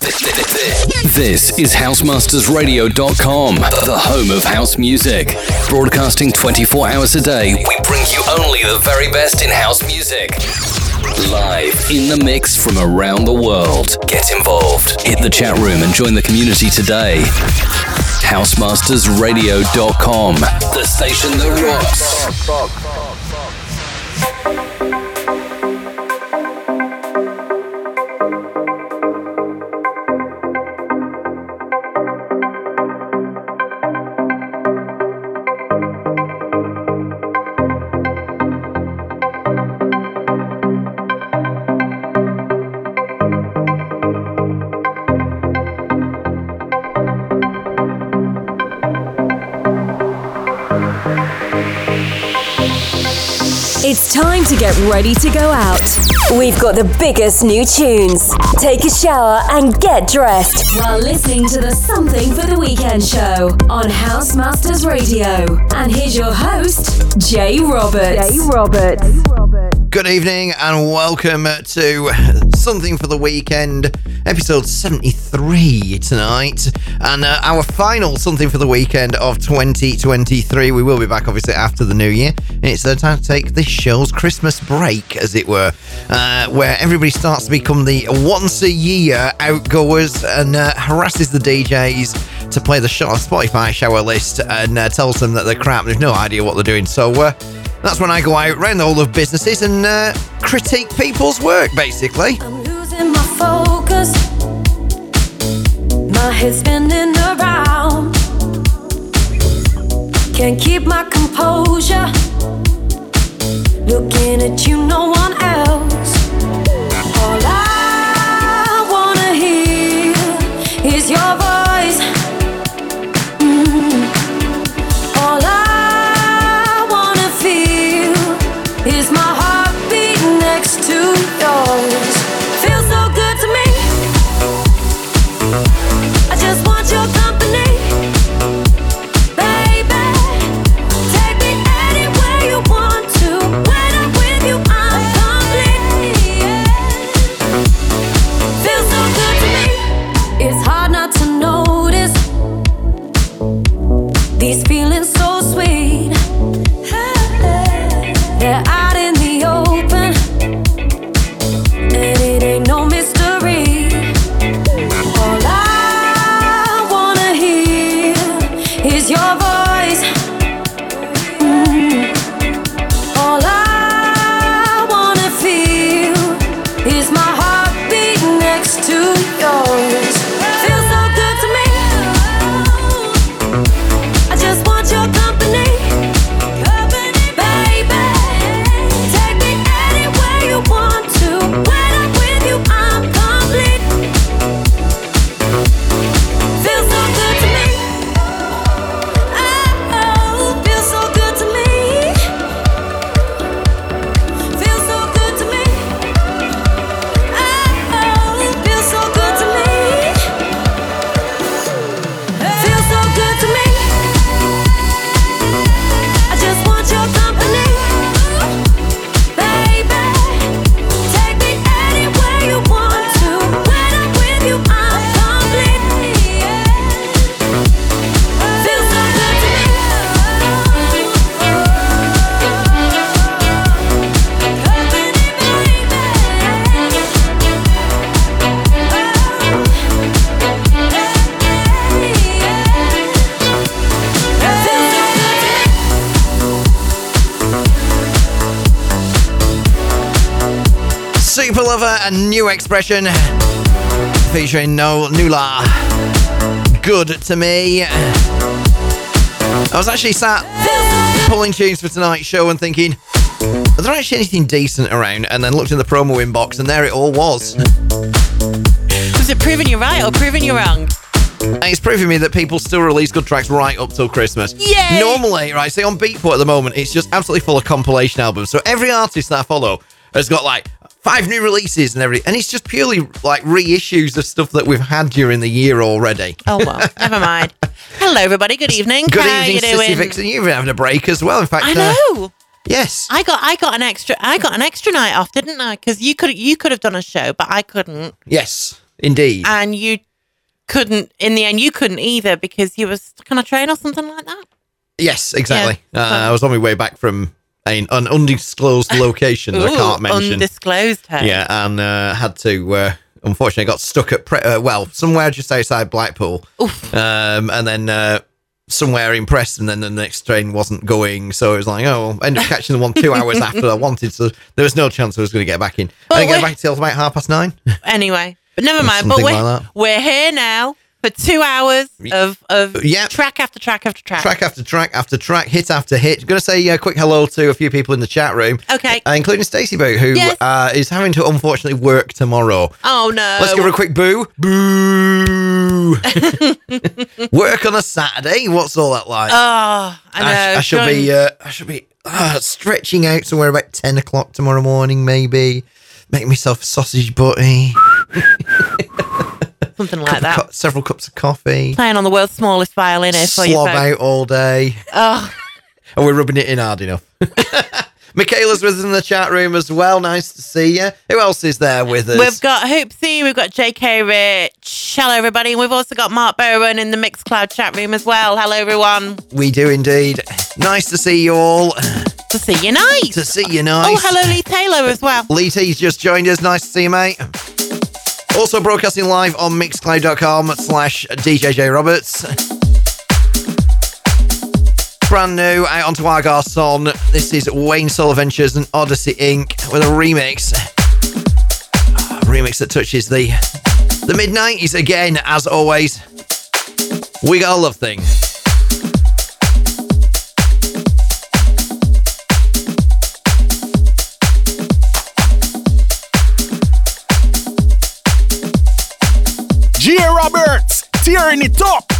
This is HousemastersRadio.com, the home of house music. Broadcasting 24 hours a day, we bring you only the very best in house music. Live in the mix from around the world. Get involved. Hit the chat room and join the community today. HousemastersRadio.com, the station that rocks. Get ready to go out. We've got the biggest new tunes. Take a shower and get dressed while listening to the Something for the Weekend show on House Masters Radio. And here's your host, Jay Roberts. Jay Roberts. Jay Roberts. Good evening and welcome to Something for the Weekend, episode 73 tonight. And uh, our final Something for the Weekend of 2023. We will be back obviously after the new year. It's the time to take this show's Christmas break, as it were, uh, where everybody starts to become the once a year outgoers and uh, harasses the DJs to play the Spotify shower list and uh, tells them that they're crap. There's no idea what they're doing. So, uh, that's when I go out around the whole of businesses and uh, critique people's work, basically. My head's spinning around. Can't keep my composure. Looking at you, no one else. All I wanna hear is your voice. Mm. All I wanna feel is my heart heartbeat next to yours. A new expression featuring Noel Nula. Good to me. I was actually sat pulling tunes for tonight's show and thinking, are there actually anything decent around? And then looked in the promo inbox and there it all was. Was it proving you right or proving you wrong? And it's proving me that people still release good tracks right up till Christmas. Yay! Normally, right, say on Beatport at the moment, it's just absolutely full of compilation albums. So every artist that I follow has got like five new releases and everything. And it's just purely like reissues of stuff that we've had during the year already. Oh well, never mind. Hello, everybody. Good evening. Good How evening, you Sissy? Vixen. You've been having a break as well. In fact, I uh, know. yes. I got I got an extra I got an extra night off, didn't I? Because you could you could have done a show, but I couldn't. Yes. Indeed. and you couldn't. In the end, you couldn't either because you were stuck on a train or something like that. yes, exactly. Yeah. Uh, I was on my way back from a, an undisclosed location that I can't mention. Undisclosed. Hey? Yeah, and uh, had to. Uh, unfortunately, got stuck at pre- uh, well somewhere just outside Blackpool, um, and then uh, somewhere in Preston. Then the next train wasn't going, so it was like, oh, ended up catching the one two hours after I wanted. So there was no chance I was going to get back in. But I didn't get back till about half past nine. Anyway, but never mind. But we're, like we're here now for two hours of of Yeah. track after track after track. track after track after track, hit after hit. Going to say a quick hello to a few people in the chat room. Okay. Uh, including Stacey Boo, who Yes. uh, is having to unfortunately work tomorrow. Oh no! Let's give her a quick boo. Boo. work on a Saturday. What's all that like? Oh, I know. I, I should be. Uh, I should be uh, stretching out somewhere about ten o'clock tomorrow morning, maybe. Make myself a sausage butty. something like that. cu- several cups of coffee. Playing on the world's smallest violin. Slob out all day. Oh, And we're rubbing it in hard enough. Michaela's with us in the chat room as well. Nice to see you. Who else is there with us? we've got Hoopsy, we've got JK Rich. Hello, everybody. And we've also got Mark Bowen in the Mixcloud chat room as well. Hello, everyone. we do indeed. Nice to see you all. To see you nice. To see you nice. Oh, hello, Lee Taylor as well. Lee T's just joined us. Nice to see you, mate. Also broadcasting live on mixcloud.com slash DJJ Roberts. Brand new out onto our Son. This is Wayne Soul Ventures and Odyssey Inc. with a remix. A remix that touches the the mid 90s again, as always. We got a love thing. G. Roberts, tearing it up.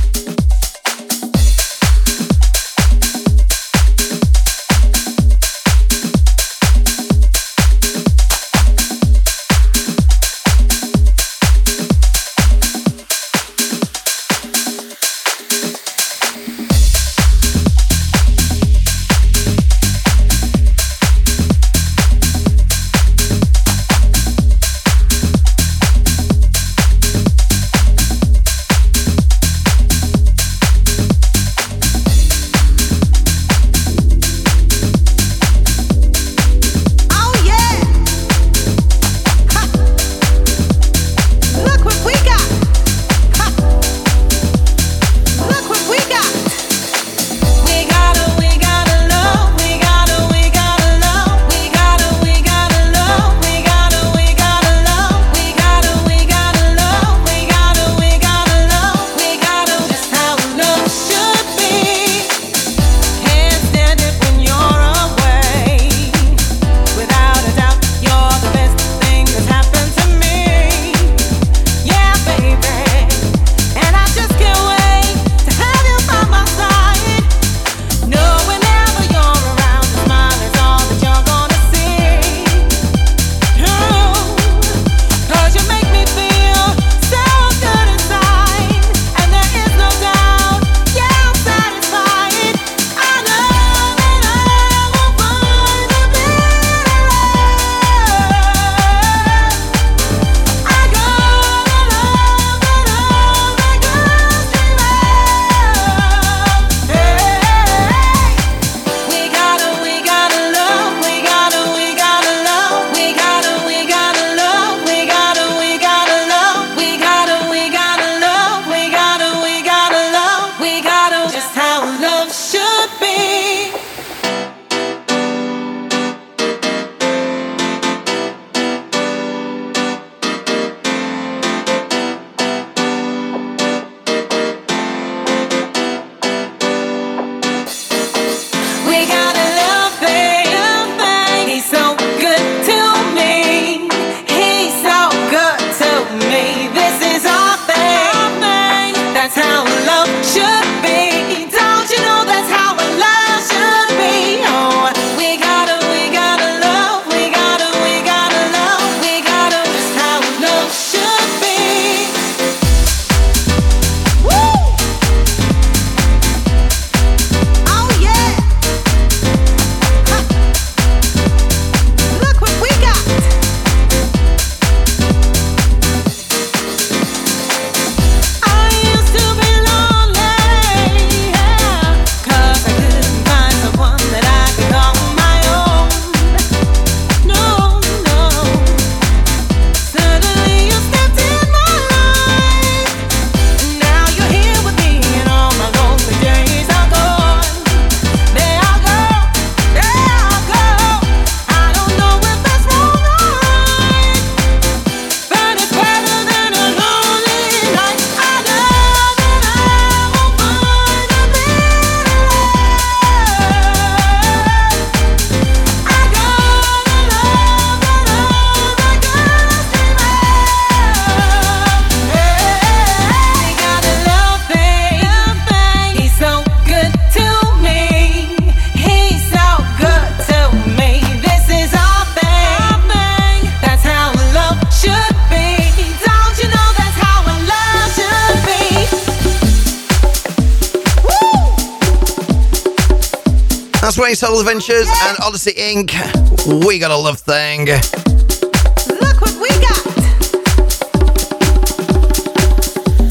Swain Soul Adventures and Odyssey Inc. We got a love thing. Look what we got.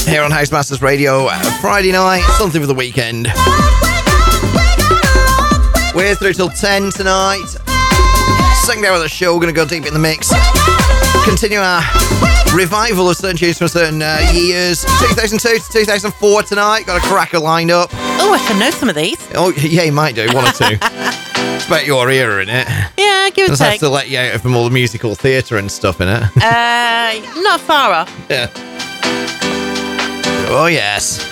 Here on Housemasters Radio, uh, Friday night, something for the weekend. We're through till 10 tonight. Second hour of the show, we're going to go deep in the mix. Continue our revival of certain tunes from certain uh, years. 2002 to 2004 tonight. Got a cracker lined up. Oh, I should know some of these. Oh, yeah, you might do. One or two. it's about your era in it. Yeah, give or Just have take. to let you out from all the musical theatre and stuff in it. Uh, not far off. Yeah. Oh, yes.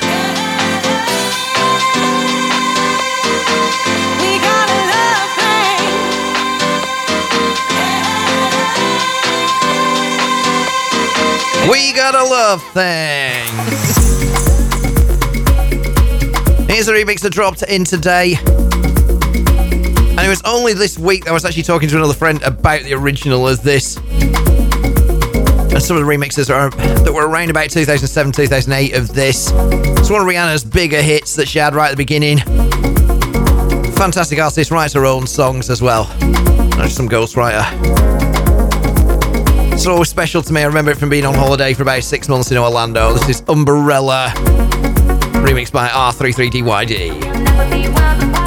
We got a love We got a love thing. Here's the remix that dropped in today. And it was only this week that I was actually talking to another friend about the original as this. And some of the remixes are that were around about 2007, 2008 of this. It's one of Rihanna's bigger hits that she had right at the beginning. Fantastic artist, writes her own songs as well. Not some ghostwriter. It's always special to me. I remember it from being on holiday for about six months in Orlando. This is Umbrella, remixed by R33DYD.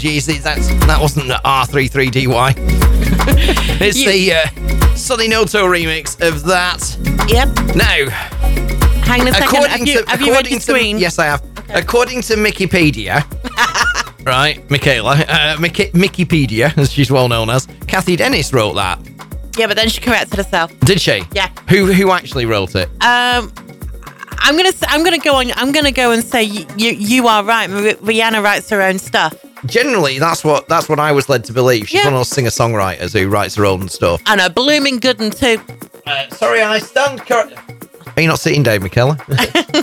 Apologies, that's that wasn't the R33DY. it's You- the uh, Sonny Noto remix of that. Yep. Now, Hang on a second. Have you, to have you read your to screen? yes, I have. According to Wikipedia, right, Michaela, uh, Miki- Wikipedia, as she's well known as, Cathy Dennis wrote that. Yeah, but then she corrected herself. Did she? Yeah. Who who actually wrote it? Um, I'm gonna I'm gonna go on. I'm gonna go and say you you, you are right. Rihanna writes her own stuff. Generally, that's what that's what I was led to believe. She's Yeah. one of those singer songwriters who writes her own stuff. And a blooming good one too. Uh, sorry, I stand correct. Are you not sitting down, Michaela?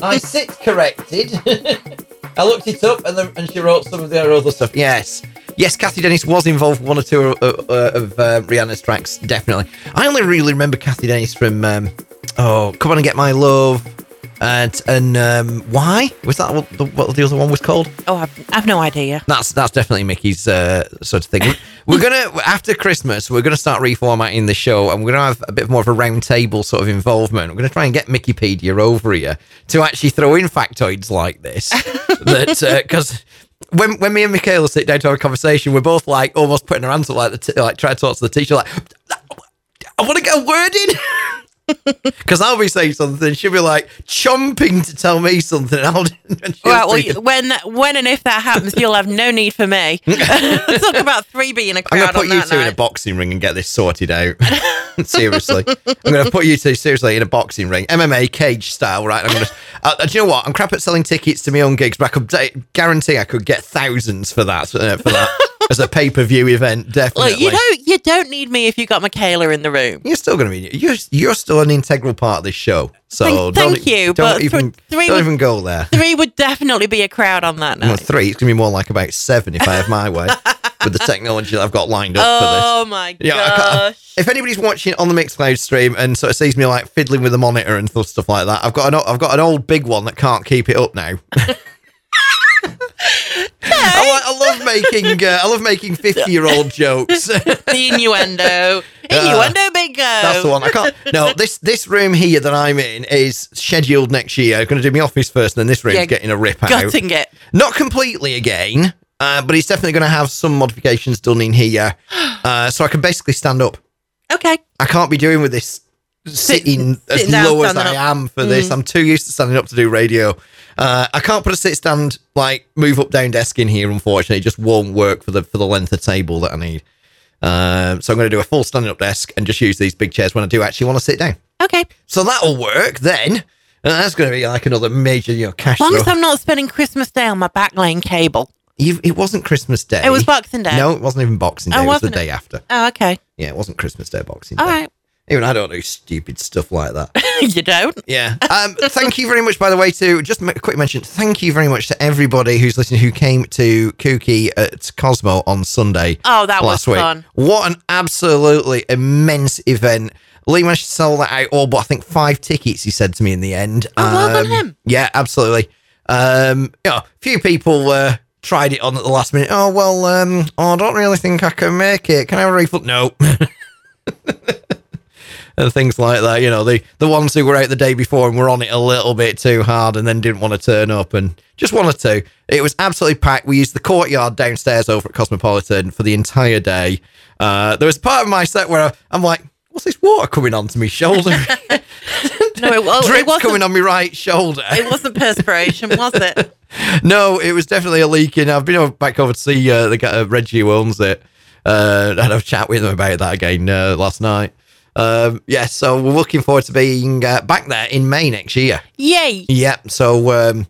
I sit corrected. I looked it up, and, then, and she wrote some of the other stuff. Yes, yes, Cathy Dennis was involved with one or two uh, uh, of uh, Rihanna's tracks. Definitely. I only really remember Cathy Dennis from um, oh, "Come On and Get My Love," and and um, why was that what the, what the other one was called? Oh, I've, I've no idea. That's that's definitely Mickey's uh, sort of thing. We're gonna after Christmas, we're gonna start reformatting the show, and we're gonna have a bit more of a roundtable sort of involvement. We're gonna try and get Mickeypedia over here to actually throw in factoids like this. that because when when me and Michaela sit down to have a conversation, we're both like almost putting our hands up like the t- like trying to talk to the teacher, like I want to get a word in. Because I'll be saying something, she'll be like chomping to tell me something. I'll, Right. Well, you- when when and if that happens, you'll have no need for me. Talk about three being a I'm going to put you two in a boxing ring and get this sorted out. seriously. I'm going to put you two seriously in a boxing ring, MMA cage style, right? I'm going to. Uh, do you know what? I'm crap at selling tickets to my own gigs, but I could guarantee I could get thousands for that. Uh, for that as a pay per view event, definitely. Look, you don't you don't need me if you got Michaela in the room. You're still going to be. You're you're still an integral part of this show. So Thank- don't, thank you, Don't but even three don't would- even go there. Three would definitely be a crowd on that Well, three. It's going to be more like about seven if I have my way with the technology that I've got lined up for this. Oh my Yeah, gosh. if anybody's watching on the Mixcloud stream and sort of sees me like fiddling with the monitor and stuff, stuff like that, I've got an I've got an old big one that can't keep it up now. I, love making uh, I love making fifty year old jokes. the innuendo. Innuendo bingo. That's the one. I can't. No, this this room here that I'm in is scheduled next year. I'm going to do my office first, and then this room's Yeah, getting a rip out. Gutting it. Not completely again, uh, but it's definitely going to have some modifications done in here, uh, so I can basically stand up. Okay. I can't be doing with this sitting as sitting down, low as I up. Mm. am for this. I'm too used to standing up to do radio. Uh, I can't put a sit stand like move up down desk in here. Unfortunately, it just won't work for the for the length of table that I need. Um, so I'm going to do a full standing up desk and just use these big chairs when I do actually want to sit down. Okay. So that'll work then. And that's going to be like another major, you know, cash As long throw. as I'm not spending Christmas Day on my backline cable. You- It wasn't Christmas Day. It was Boxing Day. No, it wasn't even Boxing Day. Oh, it was the day after. Oh, okay. Yeah, it wasn't Christmas Day, Boxing Day. All right. Even I don't do stupid stuff like that. you don't? Yeah. Um, thank you very much, by the way, to just a quick mention. Thank you very much to everybody who's listening who came to Kooky at Cosmo on Sunday. Oh, that was week. fun. What an absolutely immense event. Lee managed to sell that out all but I think five tickets, he said to me in the end. Oh, well done Um, him. Yeah, absolutely. Um, you know, a few people uh, tried it on at the last minute. Oh, well, um, oh, I don't really think I can make it. Can I have a refund? No. and things like that. You know, the the ones who were out the day before and were on it a little bit too hard and then didn't want to turn up and just wanted to. It was absolutely packed. We used the courtyard downstairs over at Cosmopolitan for the entire day. Uh, there was part of my set where I, I'm like, what's this water coming onto my shoulder? No, it, well, it wasn't. coming on my right shoulder. It wasn't perspiration, was it? no, it was definitely a leak in. I've been over, back over to see uh, the guy, uh, Reggie who owns it. Uh, and I've chat with him about that again uh, last night. Um, yeah, so we're looking forward to being uh, back there in May next year. Yay! Yeah, so um,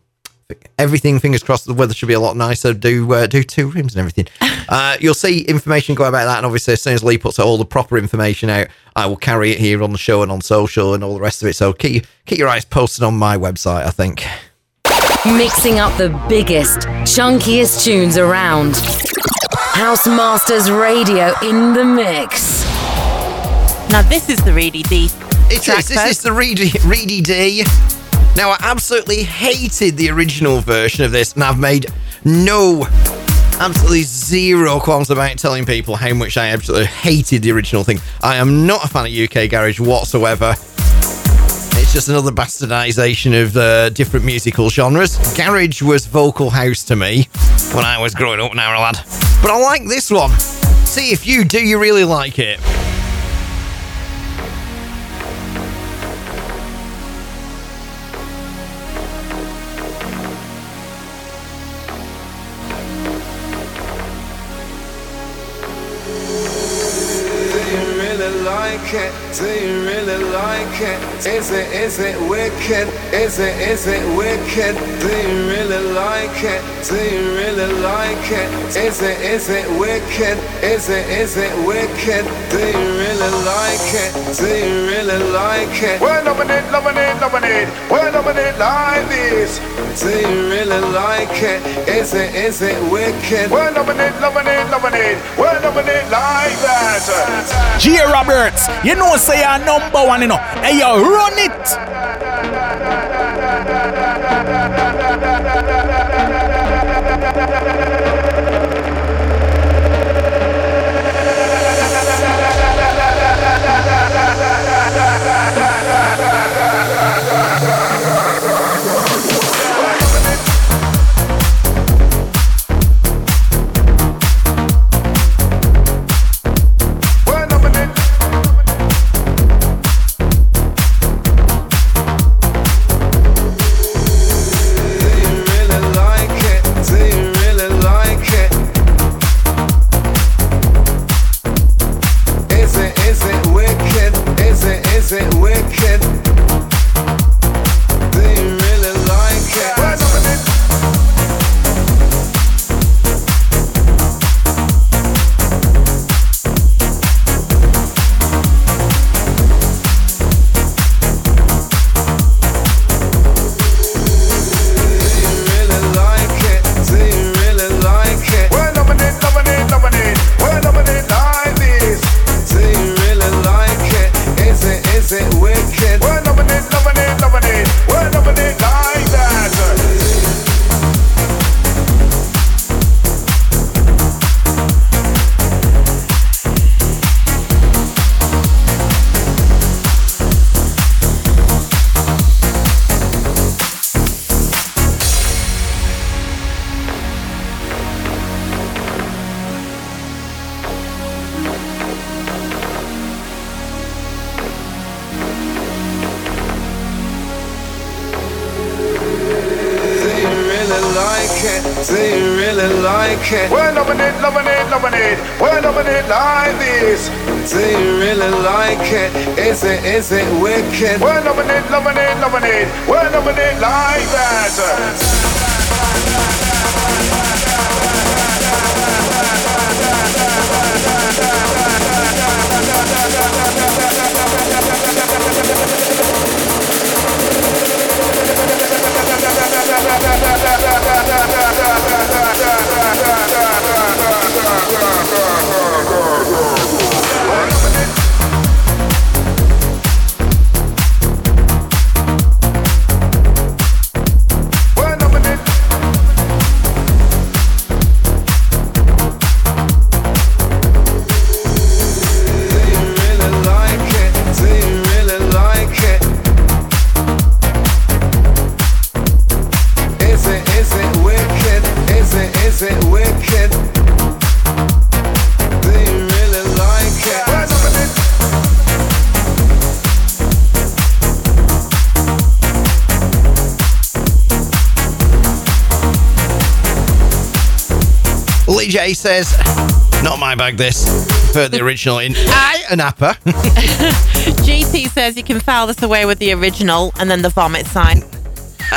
everything, fingers crossed, the weather should be a lot nicer. Do uh, do two rooms and everything. Uh, you'll see information go about that, and obviously, as soon as Lee puts all the proper information out, I will carry it here on the show and on social and all the rest of it. So keep keep your eyes posted on my website. I think. Mixing up the biggest, chunkiest tunes around. House Masters Radio in the mix. Now this is the really deep. It track, is. This folks. is the Reedy, Reedy D. Now, I absolutely hated the original version of this, and I've made no, absolutely zero qualms about telling people how much I absolutely hated the original thing. I am not a fan of UK Garage whatsoever. It's just another bastardization of uh, different musical genres. Garage was vocal house to me when I was growing up now, lad. But I like this one. See if you do, you really like it. Do you really like it? Is it, is it wicked? Is it, is it wicked? Do you really like it? Do you really like it? Is it, is it wicked? Is it, is it wicked? Do you really like it? Do you really like it? We're loving it, loving it, loving it. We're loving it like this. Do you really like it? Is it, is it wicked? We're loving it, loving it, loving it. We're loving it like that. G. Roberts, you know say you're number one, you know. Hey, yo, run it. Bag this. Prefer the original in I an apper. GT says you can file this away with the original and then the vomit sign.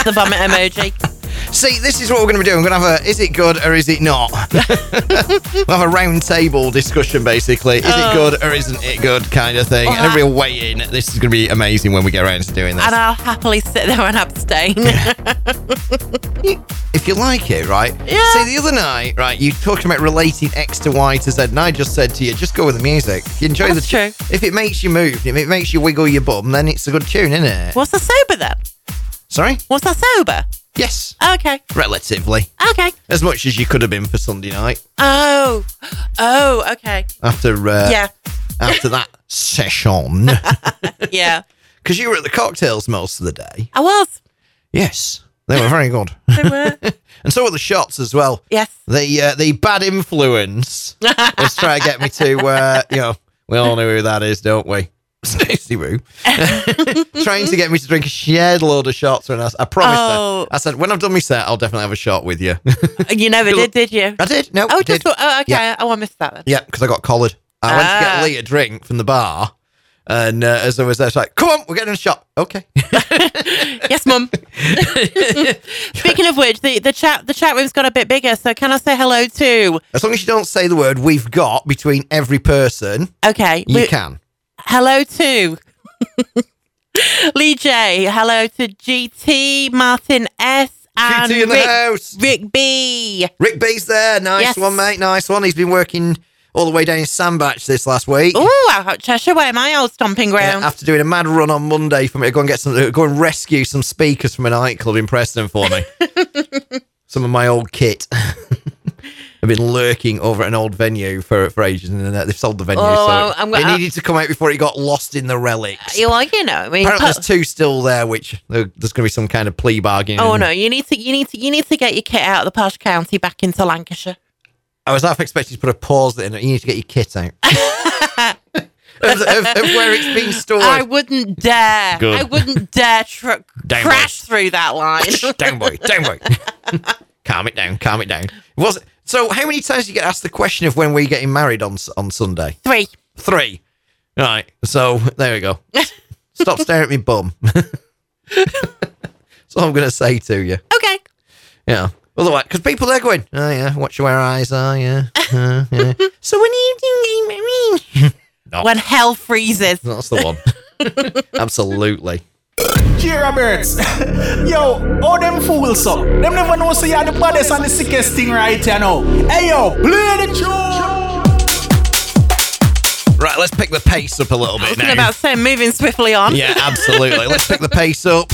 The vomit emoji. See, this is what we're going to be doing. We're going to have a is it good or is it not? we'll have a round table discussion basically. Is it oh. good or isn't it good kind of thing. And everybody weigh in. This is going to be amazing when we get around to doing this. And I'll happily sit there and abstain. You like it, right? Yeah. See, the other night, right, you talking about relating X to Y to Z, and I just said to you, just go with the music. If you enjoy That's the true. If it makes you move, if it makes you wiggle your bum, then it's a good tune, isn't it? What's the sober then? Sorry? What's that sober? Yes, Okay. relatively. Okay. As much as you could have been for Sunday night Oh. Oh, okay. after uh, Yeah. after that session. Yeah. because you were at the cocktails most of the day. I was. Yes, they were very good. They were. and so were the shots as well. yes. The uh, the bad influence was trying to get me to, uh, you know, we all know who that is, don't we? Stacey Roo. trying to get me to drink a shed load of shots. And I, I promised Oh. her. I said, when I've done my set, I'll definitely have a shot with you. You never did, did you? I did. No, Oh, I just did. oh, okay. Yeah. Oh, I missed that then. Yeah, because I got collared. I went to Ah. get Lee a drink from the bar. And uh, as I was there, it's like, come on, we're getting a shot. Okay. Yes, mum. Speaking of which, the, the chat the chat room's got a bit bigger. So can I say hello to? as long as you don't say the word we've got between every person, Okay, you we- can. hello to Lee J. Hello to GT Martin S. And GT in the Rick, house. Rick B. Rick B's there. Nice Yes. one, mate. Nice one. He's been working all the way down in Sandbach this last week. Oh, Cheshire Way, my old stomping Yeah, ground. after doing a mad run on Monday for me to go and get some, go and rescue some speakers from a nightclub in Preston for me. some of my old kit. I've been lurking over at an old venue for for ages, and uh, they've sold the venue, Oh, so well, I'm it needed to come out before it got lost in the relics. you like, you know, I mean, Apparently, there's two still there, which there's going to be some kind of plea bargaining. oh no, you need to, you need to, you need to get your kit out of the posh county back into Lancashire. I was half expecting to put a pause in it. You need to get your kit out. of, of- of where it's been stored. I wouldn't dare. Good. I wouldn't dare tr- Down, crash through that line. down, boy, down, boy. calm it down, calm it down. Was it, so? How many times do you get asked the question of when we're getting married on on Sunday? Three. Three. Right. So there we go. Stop staring at me, bum. That's all I'm going to say to you. Okay. Yeah. Otherwise, because people they're going, oh yeah, watch where our eyes are, yeah. uh, yeah. So when are you doing married? no, When hell freezes. that's the one. Absolutely. J. Roberts. yo, all them fools up. Them never know say you're the baddest and the sickest thing right here now. Hey yo, play the tune. Right, let's pick the pace up a little bit I bit was now. about to moving swiftly on. Yeah, absolutely. Let's pick the pace up.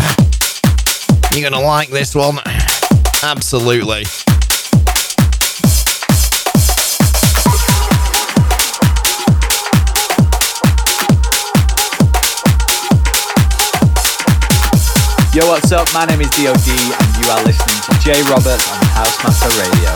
You're going to like this one. Absolutely. Yo, what's up? My name is DOD, and you are listening to Jay Roberts on Housemaster Radio.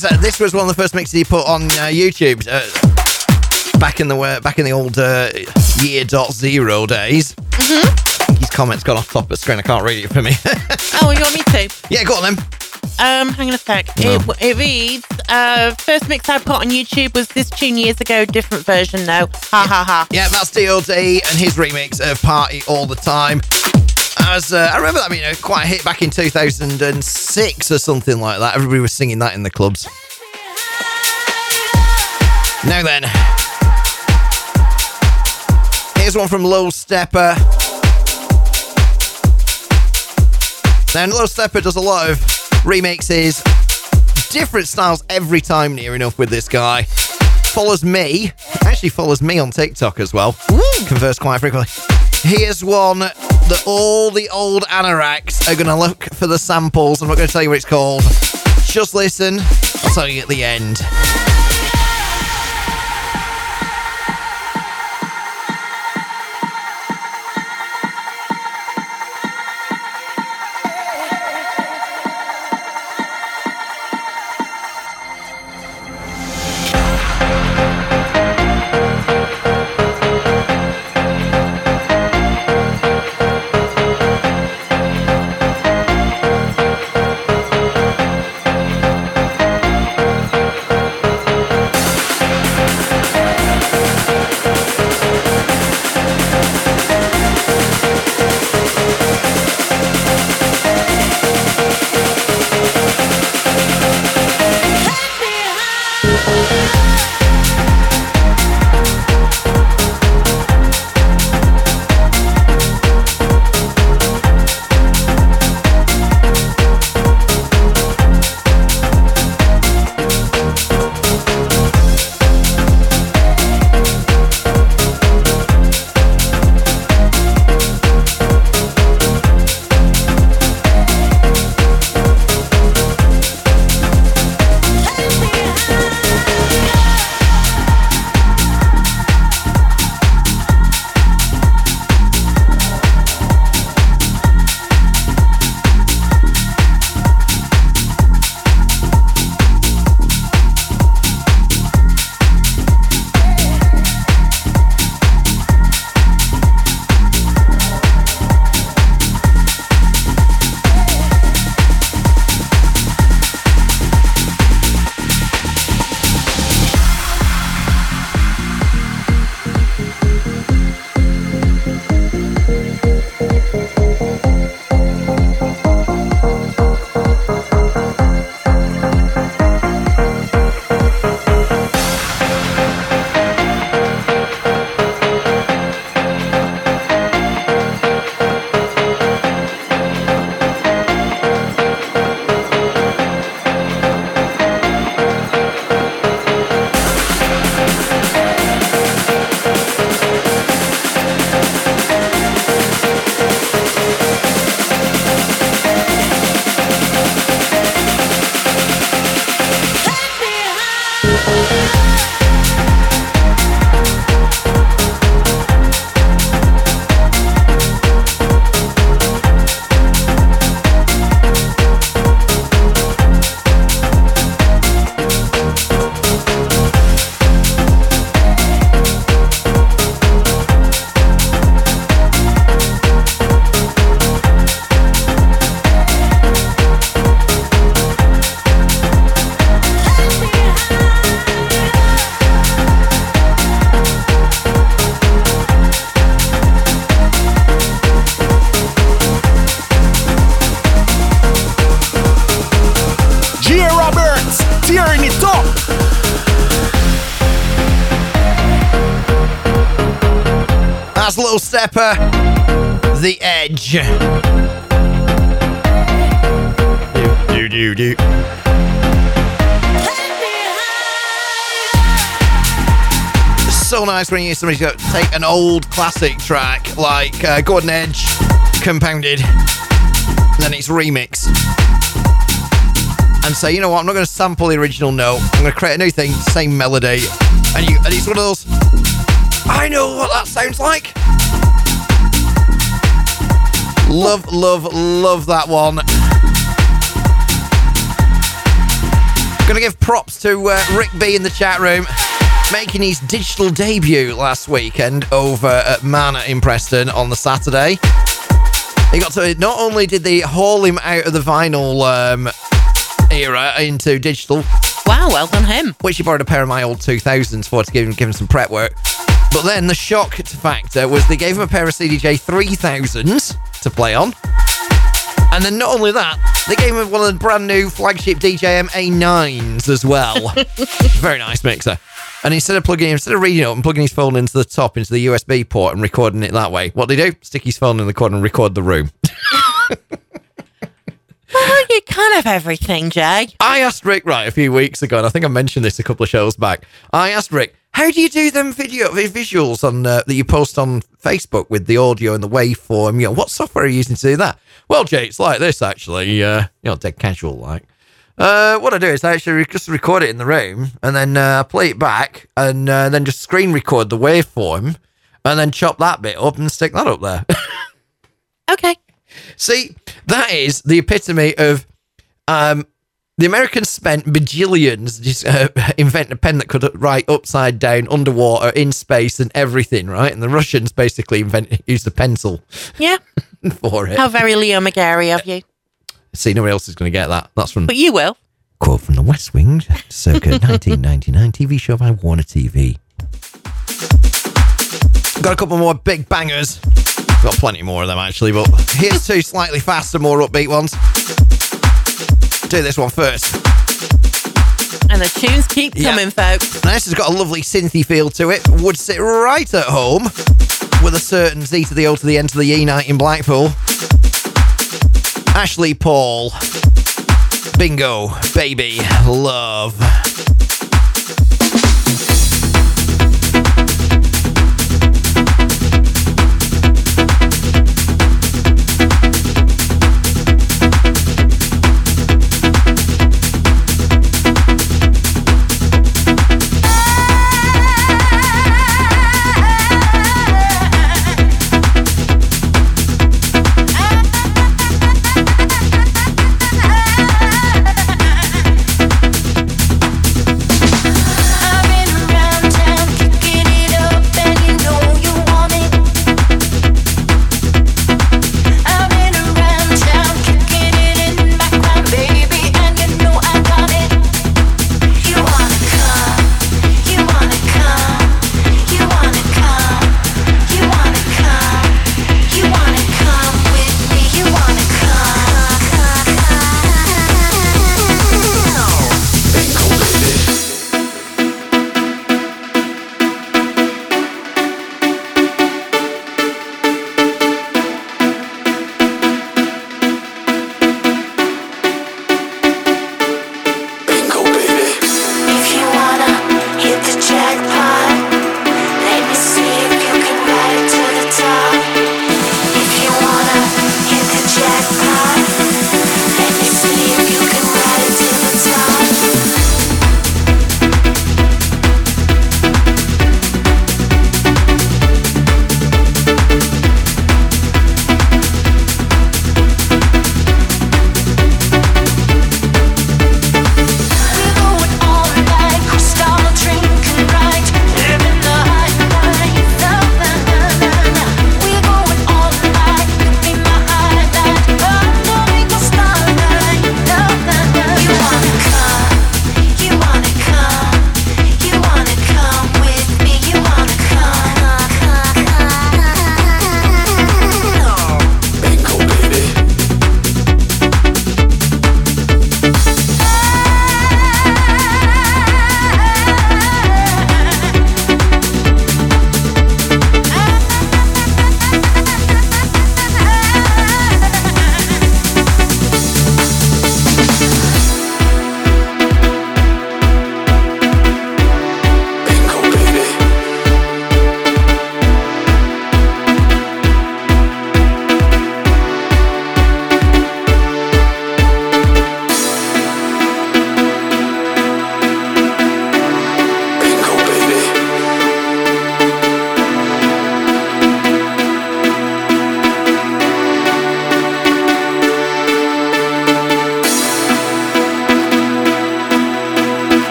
Says uh, this was one of the first mixes he put on uh, YouTube uh, back in the uh, back in the old uh, year dot zero days. Mm-hmm. His comments got off top of the screen. I can't read it for me. Oh, you want me to? yeah, go on then. Um, hang on a sec. No. It, it reads, uh, first mix I put on YouTube was this tune years ago, different version though. Ha ha ha. Yeah, that's DOD and his remix of Party All the Time. As uh, I remember that being a quite a hit back in 2006 or something like that. Everybody was singing that in the clubs. Now then, here's one from Lowsteppa. Now, Lowsteppa does a lot of remixes, different styles every time, near enough, with this guy. Follows me, actually follows me on TikTok as well. Converse quite frequently. Here's one that all the old anoraks are going to look for the samples. I'm not going to tell you what it's called. Just listen. I'll tell you at the end. When you somebody go take an old classic track like uh, Gordon Edge, Compounded, then it's remix, and say, you know what, I'm not going to sample the original note. I'm going to create a new thing, same melody, and you, and it's one of those. I know what that sounds like. Love, love, love that one. Gonna give props to uh, Rick B in the chat room, making his digital debut last weekend over at Manor in Preston on the Saturday. He got to not only did they haul him out of the vinyl um, era into digital, Wow, well done him. which he borrowed a pair of my old 2000s for to give him, give him some prep work. But then the shock factor was they gave him a pair of CDJ 3000s to play on. And then not only that, they gave him one of the brand new flagship DJM A9s as well. Very nice mixer. And instead of plugging, instead of reading it up and plugging his phone into the top into the USB port and recording it that way, what they do? Stick his phone in the corner and record the room. Well, you kind have everything, Jay. I asked Rick right a few weeks ago, and I think I mentioned this a couple of shows back. I asked Rick, "How do you do them video visuals on uh, that you post on Facebook with the audio and the waveform? You know, what software are you using to do that?" Well, Jay, it's like this actually. Uh, you know, dead casual like. Uh, what I do is I actually just record it in the room and then uh, play it back and uh, then just screen record the waveform and then chop that bit up and stick that up there. Okay. See, that is the epitome of um, the Americans spent bajillions just uh, inventing a pen that could write upside down, underwater, in space, and everything, right? And the Russians basically invented used a pencil Yeah. for it. How very Leo McGarry of you. See, nobody else is going to get that. That's from But you will. quote from The West Wing, circa 1999 TV show by Warner TV. Got a couple more big bangers. Got plenty more of them actually, but here's two slightly faster, more upbeat ones. Do this one first. And the tunes keep Yeah. coming, folks. Now, this has got a lovely synthy feel to it. Would sit right at home with a certain Z to the O to the N to the E night in Blackpool. Ashley Paul. Bingo. Baby. Love.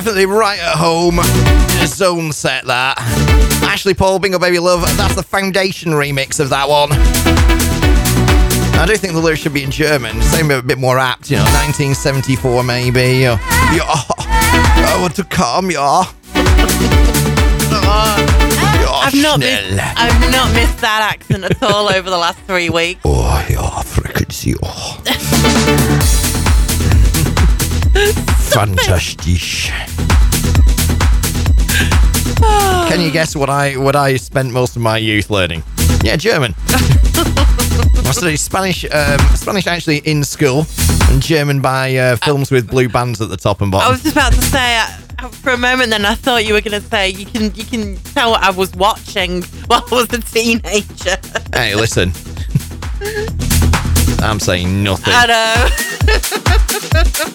Definitely right at home. Zone set that. Ashley Paul, Bingo Baby Love. That's the foundation remix of that one. I do think the lyrics should be in German. Same a bit more apt, you know, 1974 maybe. Or, yeah, oh, I want to come, yeah. I've not missed, I've not missed that accent at all over the last three weeks. Oh, ja, frequency. Oh. Fantastisch. Can you guess what I what I spent most of my youth learning? Yeah, German. I studied Spanish, um, Spanish actually in school, and German by uh, films with blue bands at the top and bottom. I was just about to say uh, for a moment. Then I thought you were going to say you can you can tell what I was watching while I was a teenager. Hey, listen. I'm saying nothing. I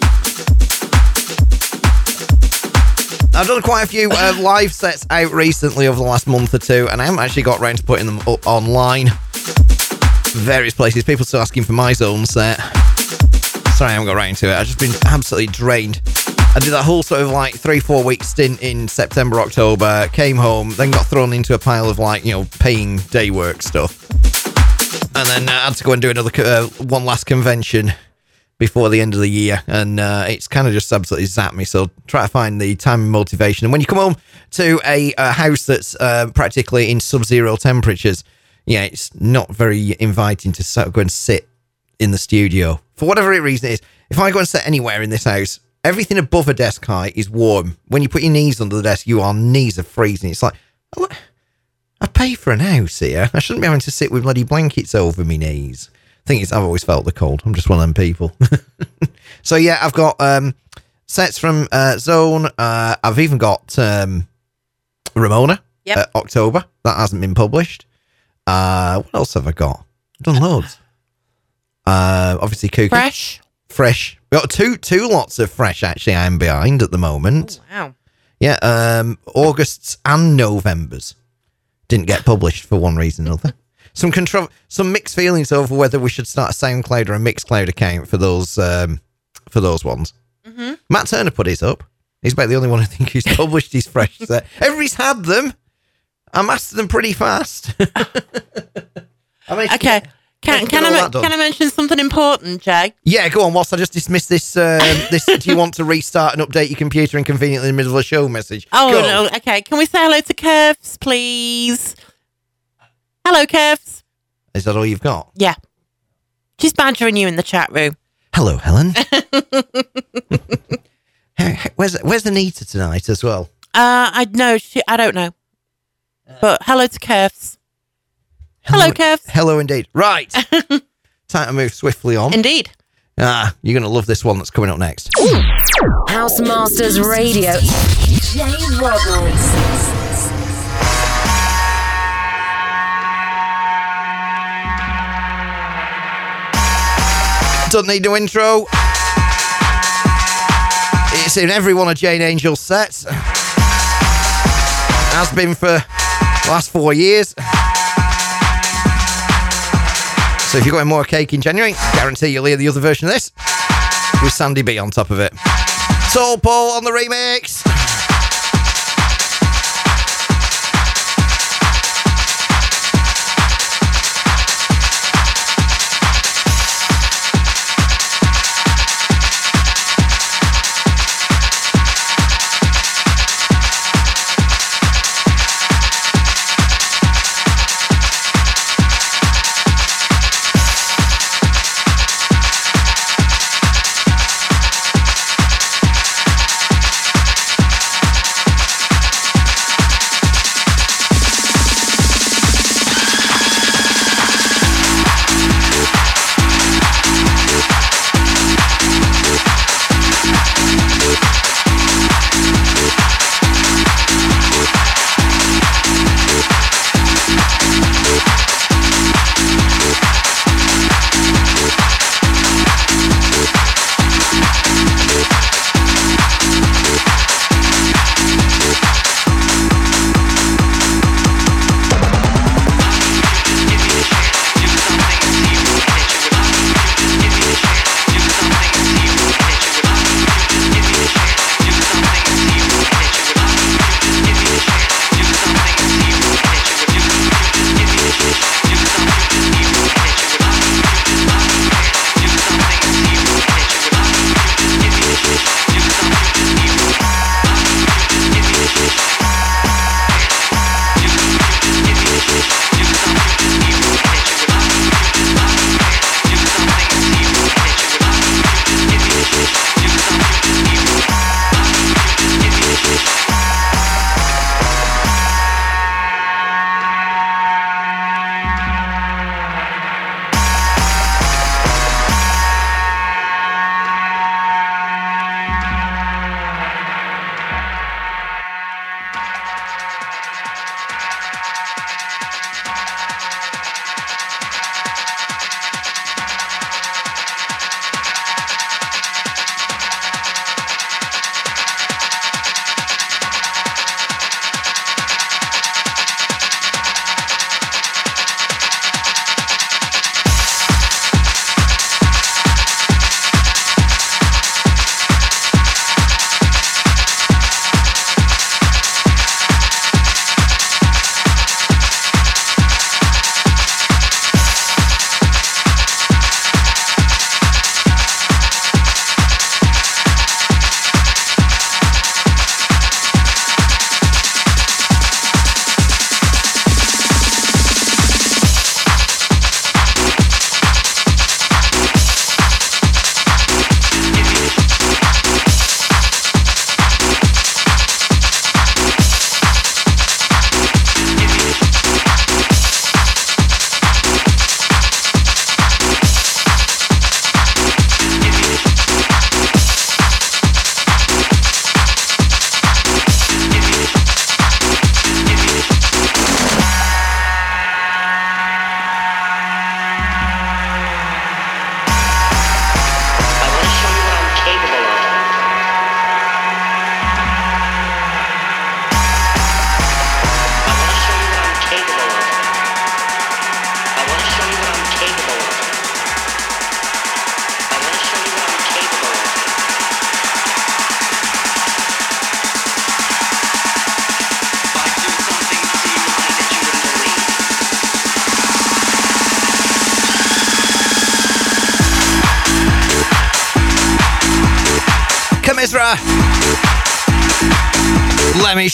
know. I've done quite a few uh, live sets out recently over the last month or two, and I haven't actually got around to putting them up online. Various places. People still asking for my zone set. Sorry, I haven't got around to it. I've just been absolutely drained. I did that whole sort of like three, four week stint in September, October, came home, then got thrown into a pile of like, you know, paying day work stuff. And then uh, had to go and do another, uh, one last convention before the end of the year, and uh, it's kind of just absolutely zapped me. So try to find the time and motivation. And when you come home to a, a house that's uh, practically in sub-zero temperatures, yeah, it's not very inviting to sort of go and sit in the studio for whatever reason it is. If I go and sit anywhere in this house, everything above a desk height is warm. When you put your knees under the desk, your knees are freezing. It's like "Oh, I pay for an house here. I shouldn't be having to sit with bloody blankets over my knees. Thing is, I've always felt the cold. I'm just one of them people. so yeah, I've got um, sets from uh, Zone. Uh, I've even got um, Ramona. Yep. uh, October. That hasn't been published. Uh, what else have I got? I've done loads. Uh, obviously, Kuka. Fresh. Fresh. We got two two lots of fresh. Actually, I am behind at the moment. Wow. Yeah, um, August's and November's didn't get published for one reason or another. Some control, some mixed feelings over whether we should start a SoundCloud or a Mixcloud account for those um, for those ones. Matt Turner put his up. He's about the only one I think who's published his fresh set. Everybody's had them. I mastered them pretty fast. I mean, Okay. Can, can, I, all men- that done. can I mention something important, Jay? Yeah, go on. Whilst I just dismiss this, um, this. do you want to restart and update your computer inconveniently in the middle of a show message? Oh, no. Okay. Can we say hello to Curves, please? Hello, Curves. Is that all you've got? Yeah. She's badgering you in the chat room. Hello, Helen. Hey, hey, where's Where's Anita tonight as well? Uh, I know. She, I don't know. But hello to Curves. Hello, Curves. Hello, indeed. Right. Time to move swiftly on. Indeed. ah, you're going to love this one that's coming up next. Housemasters Radio. Jay Roberts. Doesn't need no intro. It's in every one of Jane Angel's sets. Has been for the last four years. So if you're going more cake in January, guarantee you'll hear the other version of this with Sandy B on top of it. Soul Paul on the remix.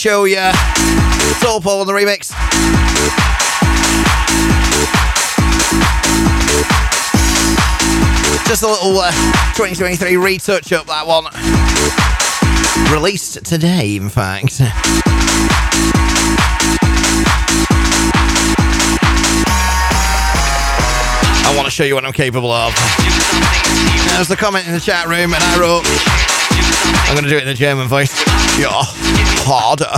Show you. Soul Paul on the remix. Just a little uh, 2023 retouch up that one. Released today, in fact. I want to show you what I'm capable of. There's the comment in the chat room, and I wrote, I'm going to do it in the German voice. Yeah, harder.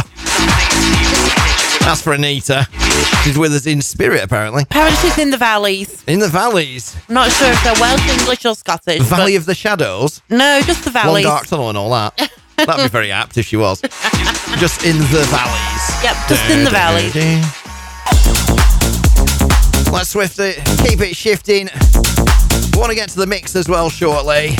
That's for Anita. She's with us in spirit, apparently. Apparently she's in the valleys. In the valleys. I'm not sure if they're Welsh, English, or Scottish. The Valley of the Shadows. No, just the Long valleys. dark tunnel and all that. That'd be very apt if she was. Just in the valleys. Yep, just in the valleys. Let's swift it, keep it shifting. We want to get to the mix as well shortly.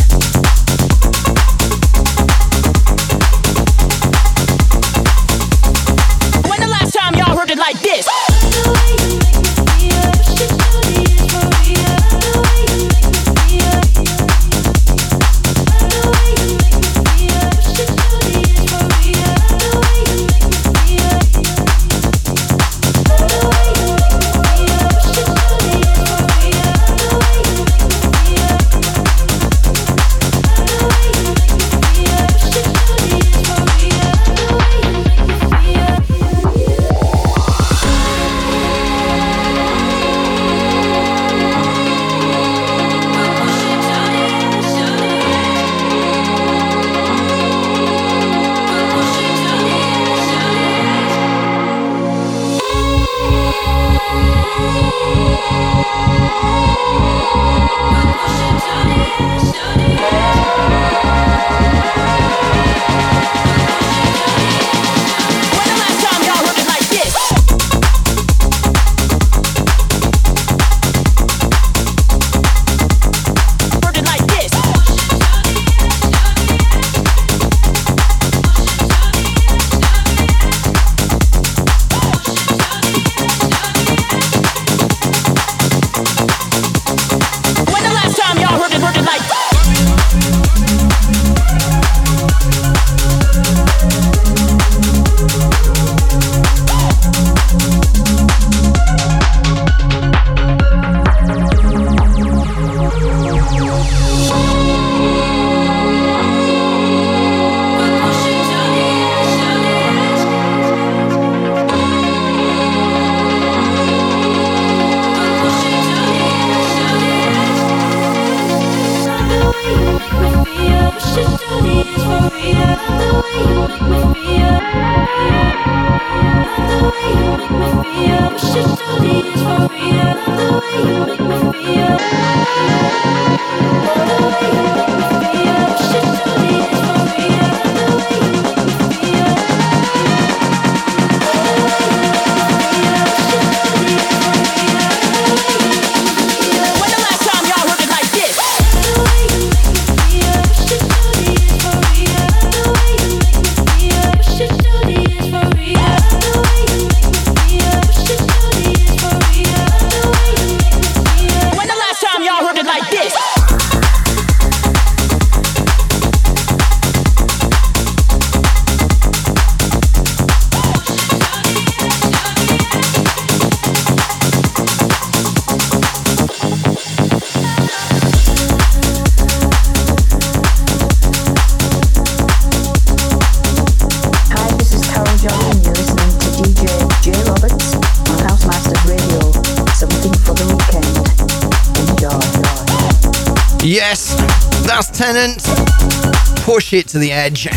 To the edge.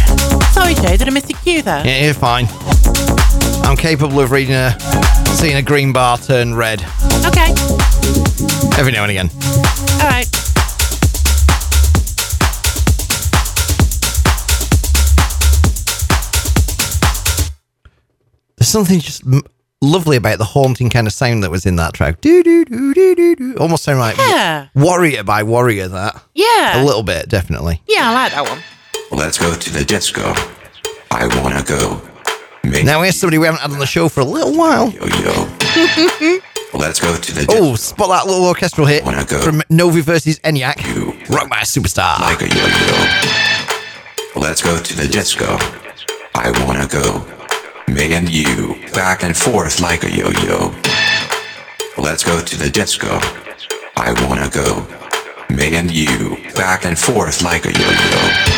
Sorry, Joe, did I miss your cue there? Yeah, you're fine. I'm capable of reading a, seeing a green bar turn red Okay, every now and again. all right. There's something just m- lovely about the haunting kind of sound that was in that track. Do do do do do do. Almost sound like Yeah. Warrior by Warrior. That Yeah. a little bit, definitely. Yeah, I like that one. Let's go to the disco. I wanna go. Make Now here's somebody we haven't had on the show for a little while. yo yo. Let's go to the oh, disco. Oh, spot that little orchestral hit Wanna go. from Novy versus ENIAC. You Rock by Superstar. like a yo yo. Let's go to the disco. I wanna go. Me and you, back and forth like a yo-yo. Let's go to the disco. I wanna go. Me and you, back and forth like a yo-yo.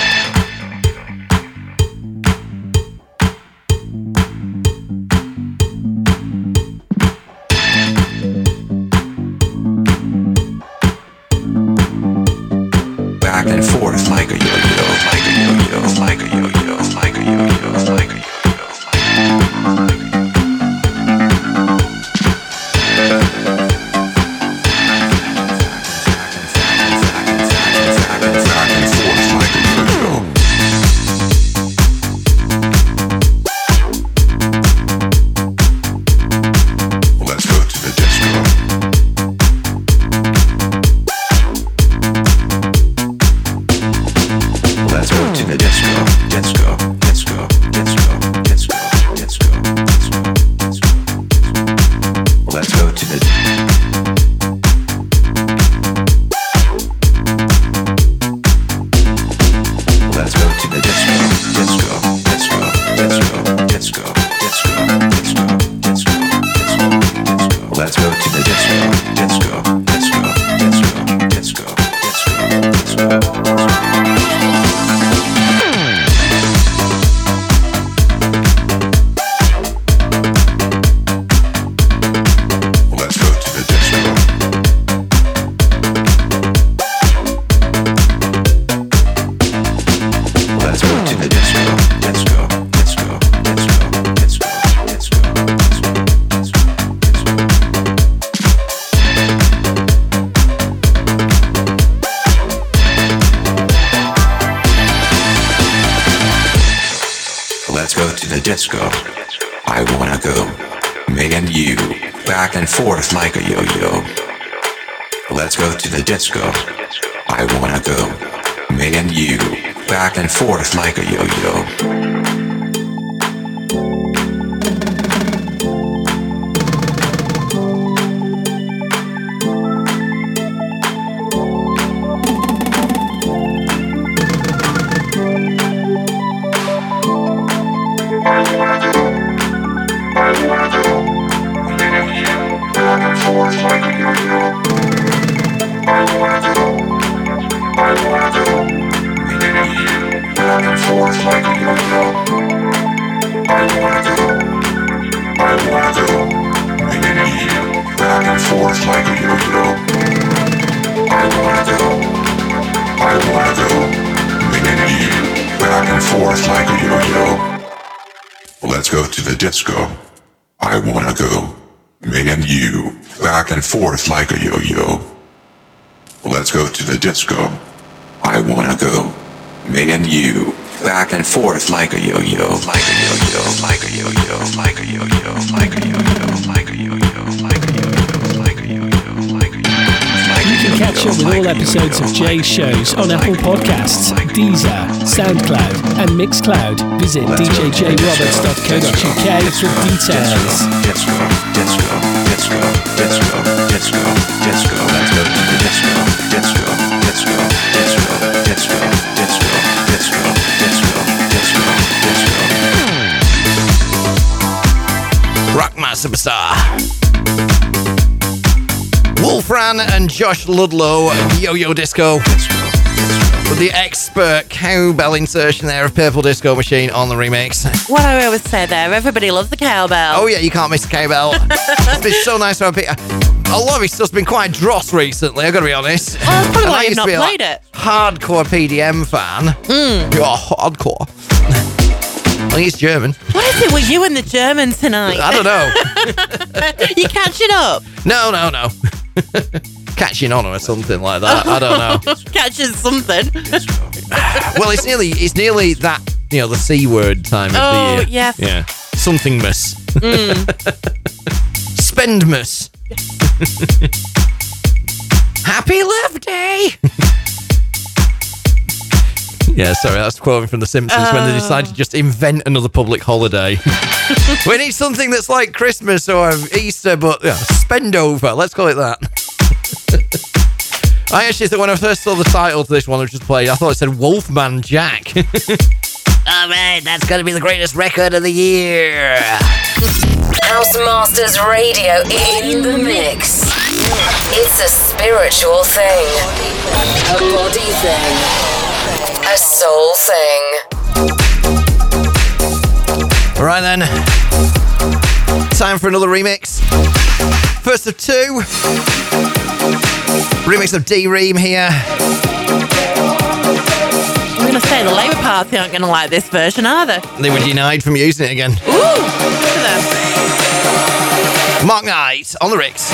Jay's shows on Apple Podcasts, Deezer, SoundCloud, and Mixcloud. Visit djjayroberts.co.uk for details. Disco, disco, disco, disco, disco, disco. Let's go to the disco, disco, disco, disco, disco, disco, disco, disco, disco, disco. Rockman Superstar. Wolfram and Josh Ludlow, Yo Yo Disco. With the expert cowbell insertion there of Purple Disco Machine on the remix. What I always say there, everybody loves the cowbell. Oh, yeah, you can't miss the cowbell. it's been so nice to have people. A lot of his stuff's been quite dross recently, I've got to be honest. Well, that's probably why I you've not played like, it. Hardcore PDM fan. Mm. You are hardcore. I think it's German. What is it with you and the German tonight? I don't know. you catching up? No, no, no. Catching on or something like that. I don't know. Catching something. Well, it's nearly it's nearly that you know the c word time of Oh, the year. yes. Yeah. Somethingmas. Mm. Spendmas. Happy Love Day. yeah, sorry, that's quoting from The Simpsons when they Oh. decided to just invent another public holiday. we need something that's like Christmas or Easter, but yeah, spend over. Let's call it that. I actually thought when I first saw the title to this one I just played, I thought it said Wolfman Jack. All right, that's going to be the greatest record of the year. House Masters Radio in the mix. It's a spiritual thing, a body thing, a soul thing. All right then. Time for another remix. First of two. Remix of D:Ream here. I'm going to say the Labour Party aren't going to like this version, are they? They were denied from using it again. Ooh, look at them. Mark Knight on the Ricks.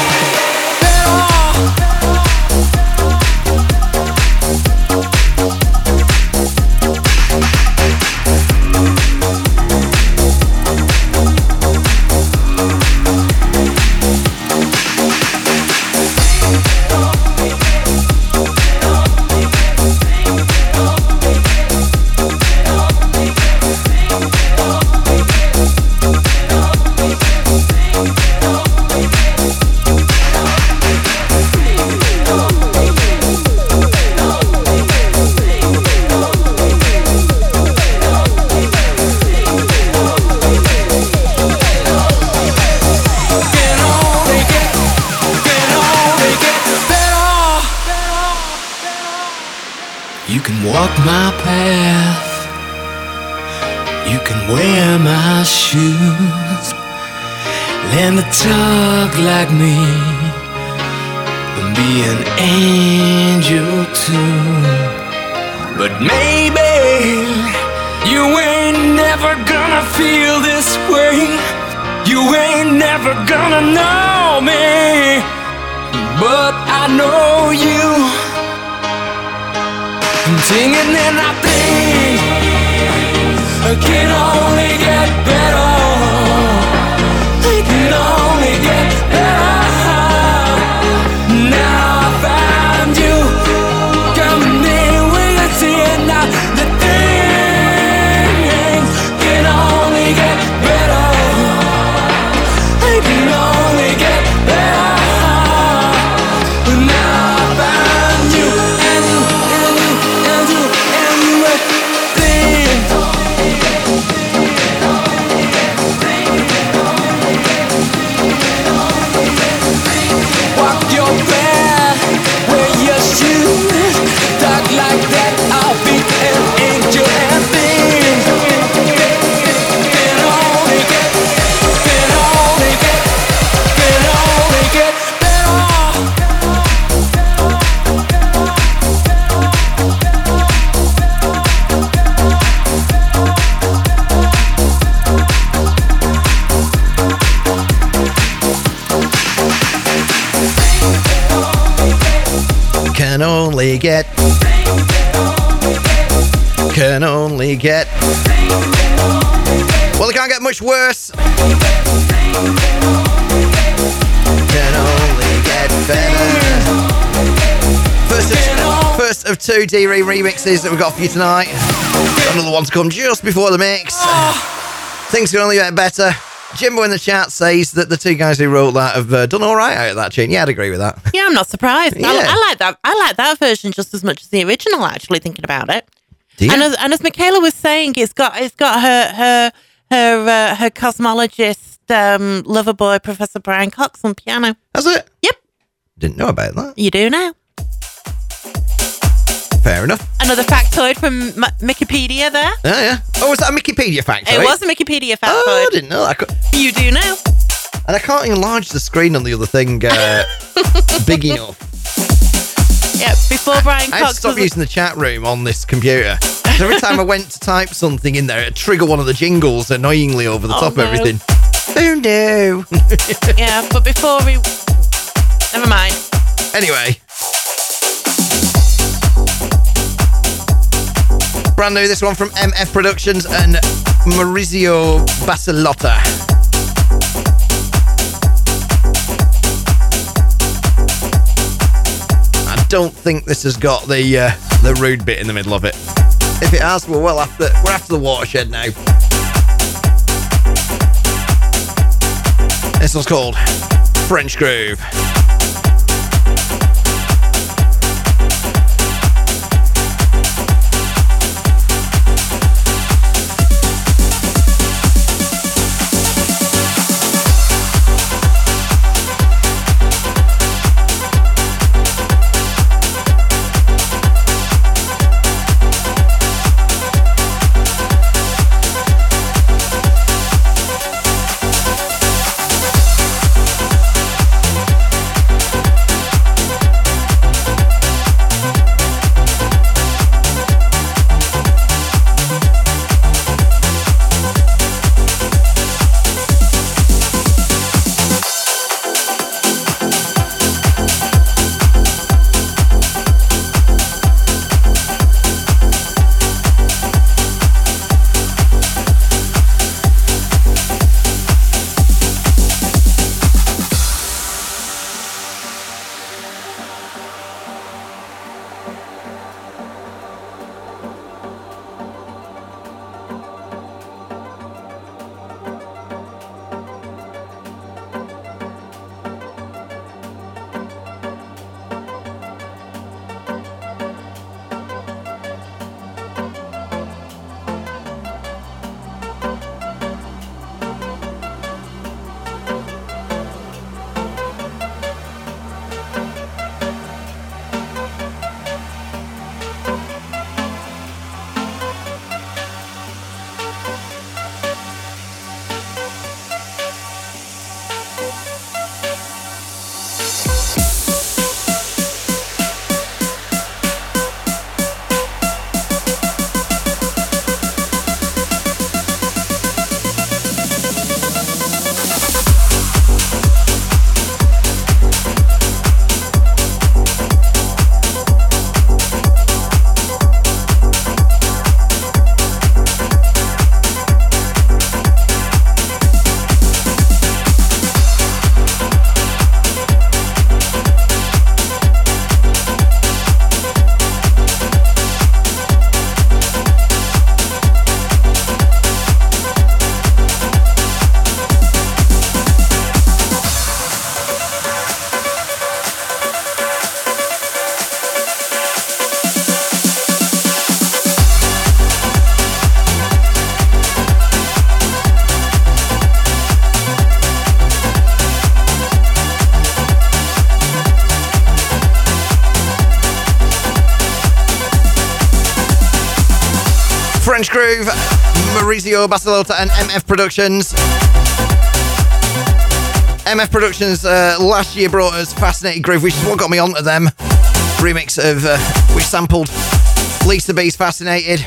Walk my path. You can wear my shoes. Learn to talk like me. And be an angel too. But maybe you ain't never gonna feel this way. You ain't never gonna know me. But I know you. Singing and I think it can only get better. Only get. Well, it can't get much worse. Can only get better. First of, first of two D Re remixes that we've got for you tonight. Another one to come just before the mix. Things can only get better. Jimbo in the chat says that the two guys who wrote that have uh, done all right out of that tune. Yeah, I'd agree with that. Yeah, I'm not surprised. I, I like that. I like that version just as much as the original. Actually, thinking about it. And as, and as Michaela was saying, it's got it's got her her her uh, her cosmologist um, lover boy Professor Brian Cox on piano. Has it? Yep, Didn't know about that. you do now. Fair enough. Another factoid from M- Wikipedia there. Yeah, yeah. Oh, was that a Wikipedia fact? It was a Wikipedia factoid. Oh, I didn't know that. I cou- You do now. And I can't enlarge the screen on the other thing uh, big enough. Yeah, before Brian I Cox stop was using the chat room on this computer. Every time I went to type something in there, it'd trigger one of the jingles annoyingly over the Oh, top of no. everything. Oh no. yeah, but before we never mind. Anyway. Brand new, this one from MF Productions and Maurizio Basilotta. Don't think this has got the uh, the rude bit in the middle of it. If it has, we're well after we're after the watershed now. This one's called French Groove. Maurizio Basilota, and MF Productions. MF Productions uh, last year brought us Fascinated Groove, which is what got me onto them. Remix of uh, which sampled Lisa B's Fascinated.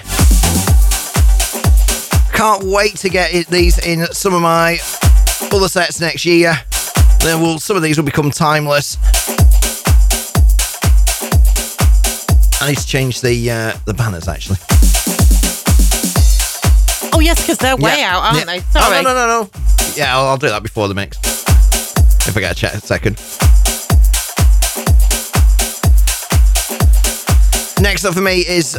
Can't wait to get these in some of my other sets next year. Then will some of these will become timeless. I need to change the uh, the banners actually. Oh yes, because they're way Yeah, out, aren't yeah. they? Sorry. Oh, no, no, no, no. Yeah, I'll, I'll do that before the mix. If I get a chat a second. Next up for me is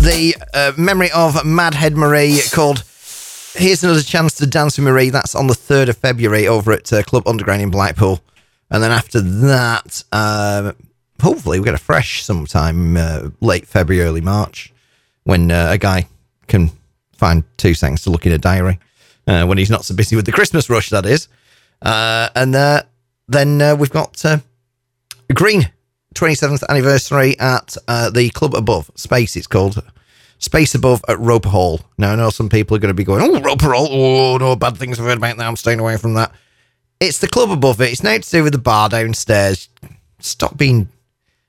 the uh, memory of Madhead Marie called Here's Another Chance to Dance with Marie. That's on the 3rd of February over at uh, Club Underground in Blackpool. And then after that, um, hopefully we get a fresh sometime uh, late February, early March when uh, a guy can find two seconds to look in a diary uh, when he's not so busy with the Christmas rush, that is. Uh, and uh, then uh, we've got uh, Green 27th anniversary at uh, the Club Above Space. It's called Space Above at Roper Hall. Now I know some people are going to be going, "Oh, Roper Hall! Oh, no bad things I've heard about that. I'm staying away from that." It's the club above it. It's nothing to do with the bar downstairs. Stop being,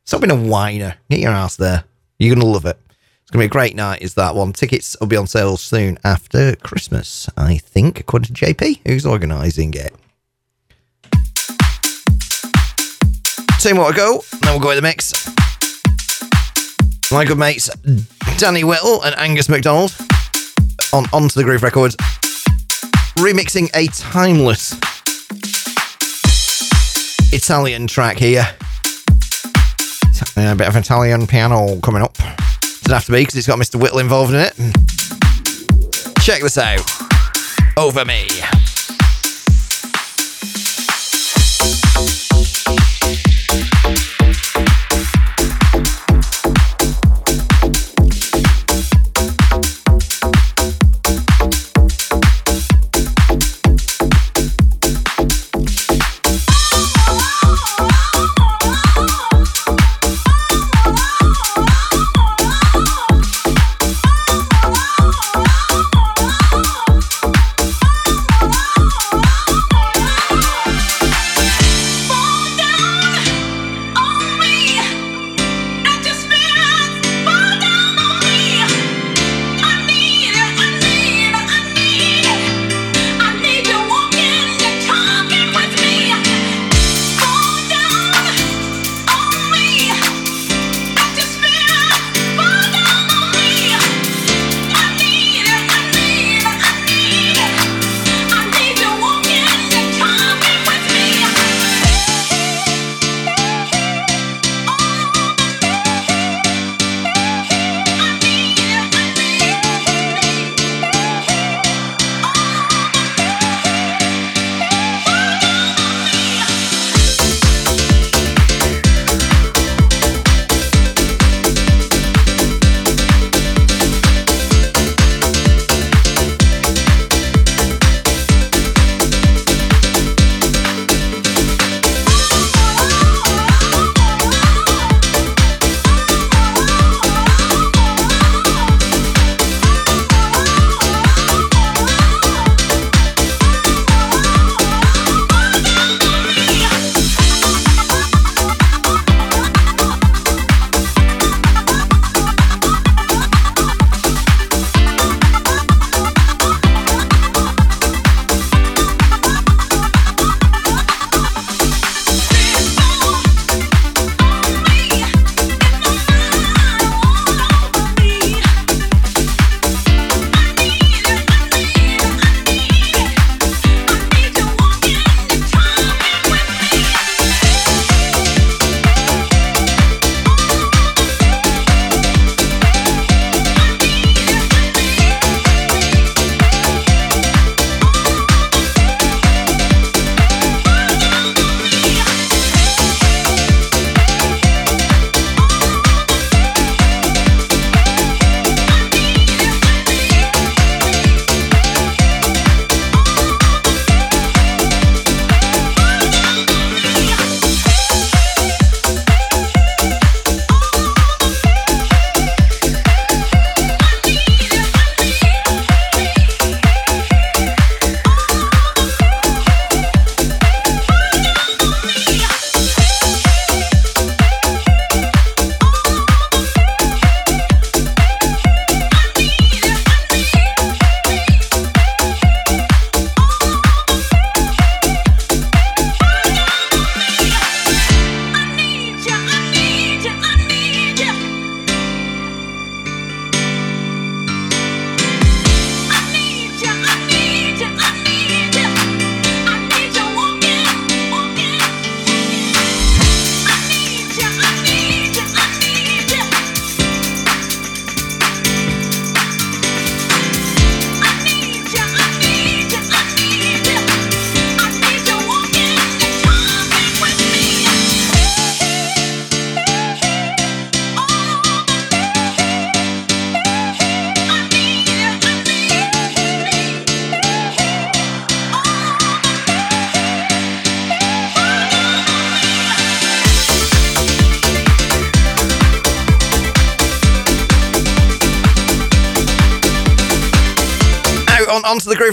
stop being a whiner. Get your ass there. You're gonna love it. It's gonna be a great night. Is that one? Tickets will be on sale soon after Christmas, I think, according to JP, who's organising it. Two more to go, and then we'll go in the mix. My good mates Danny Whittle and Angus McDonald on onto the Groove Records, remixing a timeless Italian track here. A bit of Italian piano coming up. Doesn't have to be because it's got Mr. Whittle involved in it. Check this out. Over me.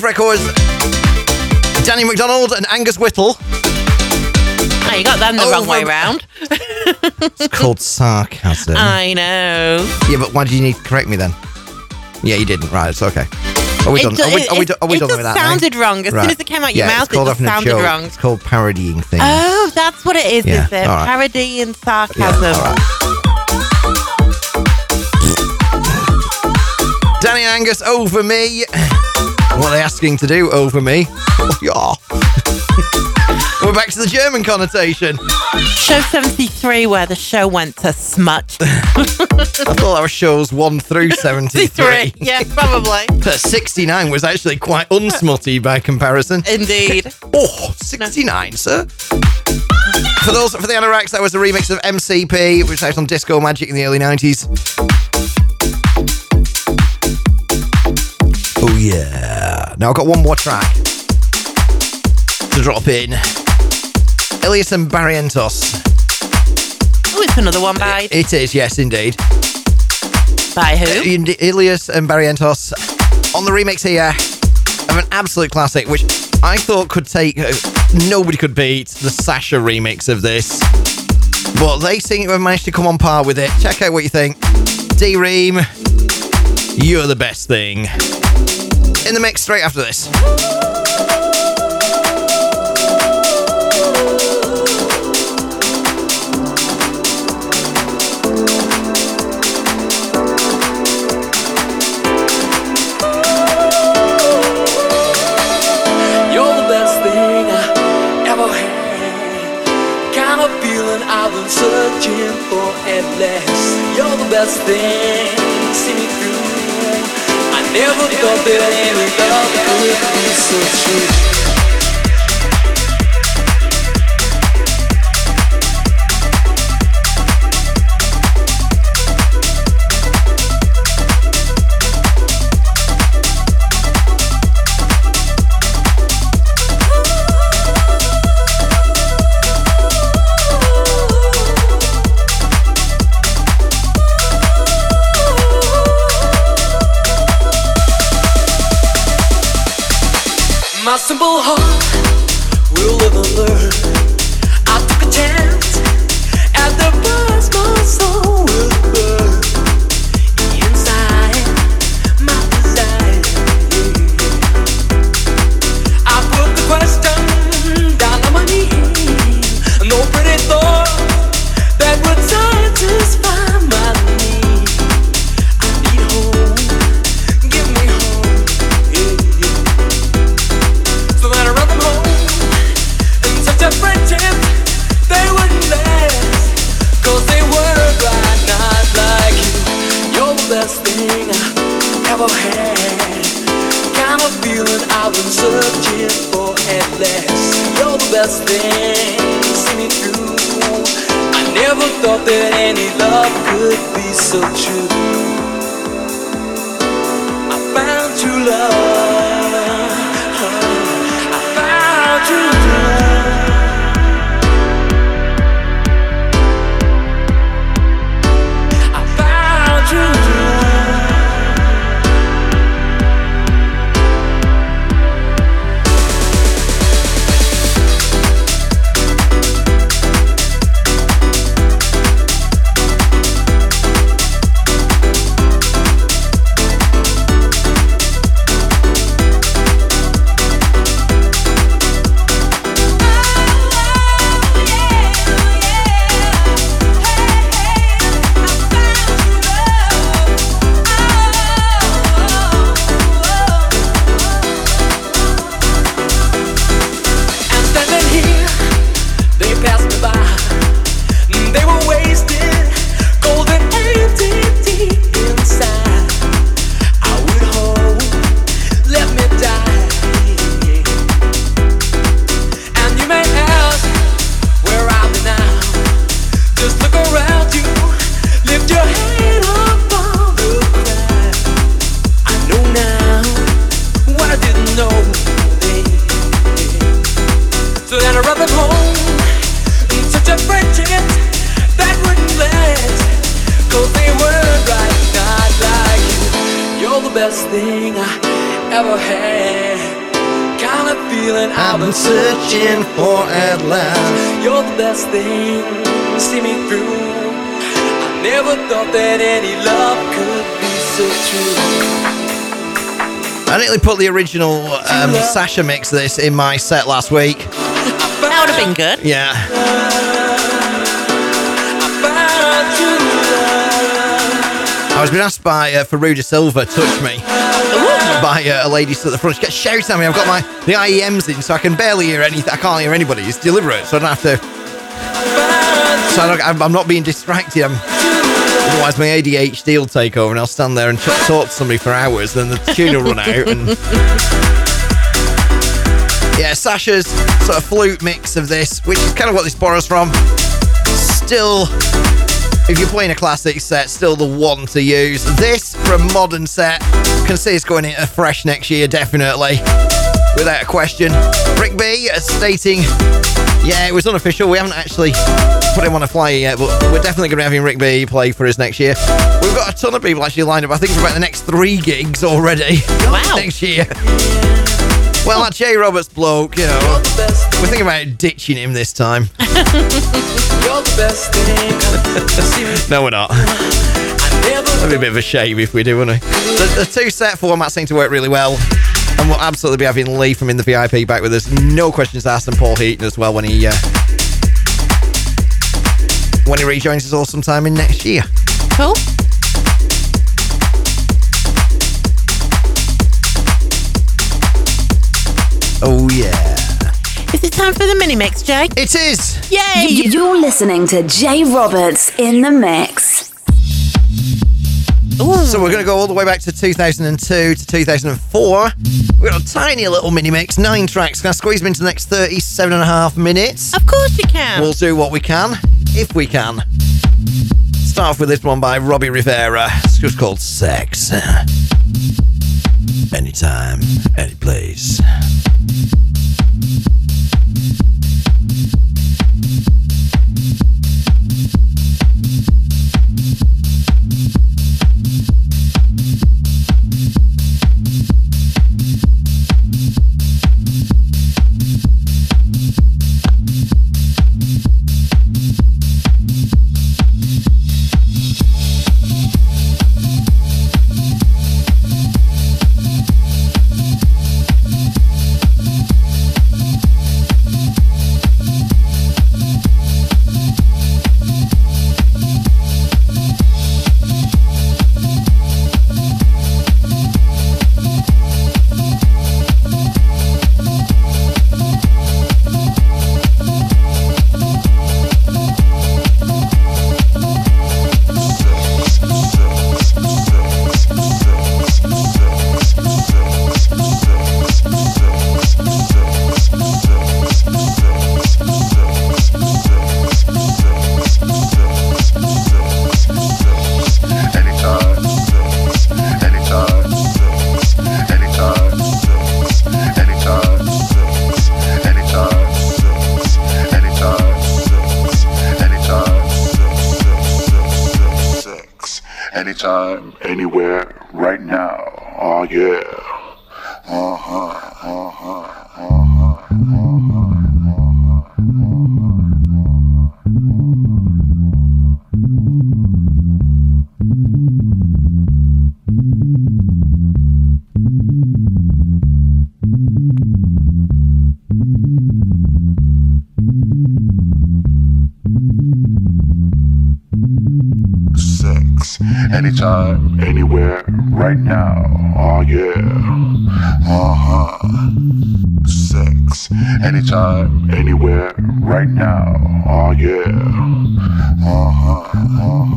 Groove Records. Danny McDonald and Angus Whittle. Oh, you got them the wrong way round. It's called sarcasm. I know. yeah, but why did you need to correct me then? Yeah, you didn't. Right, it's okay. Are we It done? do- Are we, it- are we, it- are we done with that? now? sounded wrong. As soon as it came out your yeah, mouth, it just sounded wrong. It's called parodying things. Oh, that's what it is, Yeah, is it? right. Parody and sarcasm. Danny and Angus over me. What they're they asking to do over me? Oh, yeah. We're back to the German connotation. Show 73, where the show went to smut. I thought was shows 1 through 73. yeah, probably. But 69 was actually quite unsmutty by comparison. Indeed. Oh, 69, sir. For those for the anoraks, that was a remix of MCP, which was out on Disco Magic in the early 90s. Oh yeah. Now I've got one more track to drop in. Ilias and Barrientos. Oh, it's another one by It is, yes, indeed. by who? Uh, Ilias and Barrientos on the remix here of an absolute classic, which I thought could take. Uh, nobody could beat the Sasha remix of this. But they seem to have managed to come on par with it. Check out what you think. D:Ream, you're the best thing. In the mix straight after this. Searching for. You're the best thing, see me. I never thought that any love could be so I nearly put the original um, Sasha mix of this in my set last week. That would have been good. Yeah. I was being asked by uh, Faruda Silva, touch me, by uh, a lady stood at the front. She kept shouting at me. I've got my the IEMs in, so I can barely hear anything. I can't hear anybody. It's deliberate, so I don't have to. So I don't, I'm, I'm not being distracted. I'm, otherwise, my ADHD will take over, and I'll stand there and talk to somebody for hours. Then the tune will run out. And yeah, Sasha's sort of flute mix of this, which is kind of what this borrows from. Still, if you're playing a classic set, still the one to use. This from modern set, can see it's going into fresh next year, definitely, without a question. Rick B stating, yeah, it was unofficial. We haven't actually put him on a flyer yet, but we're definitely going to be having Rick B play for us next year. We've got a ton of people actually lined up. I think for about the next three gigs already. Wow. next year. Well, that Jay Roberts bloke, you know, we're thinking about ditching him this time. You're the best thing to see me No, we're not. That'd be a bit of a shame if we do, wouldn't it? The, the two set formats seem to work really well. And we'll absolutely be having Lee from In the VIP back with us. No questions asked, and Paul Heaton as well when he uh, when he rejoins us all sometime in next year. Cool. Oh yeah. Is it time for the mini mix, Jay? It is. Yay! You're listening to Jay Roberts in the mix. So we're going to go all the way back to 2002 to 2004. We've got a tiny little mini mix, nine tracks. Can I squeeze them into the next 37 and a half minutes? Of course you can. We'll do what we can, if we can. Start off with this one by Robbie Rivera. It's just called Sex. Anytime, any place. Anytime, anywhere, right now. Oh yeah. Uh huh. Uh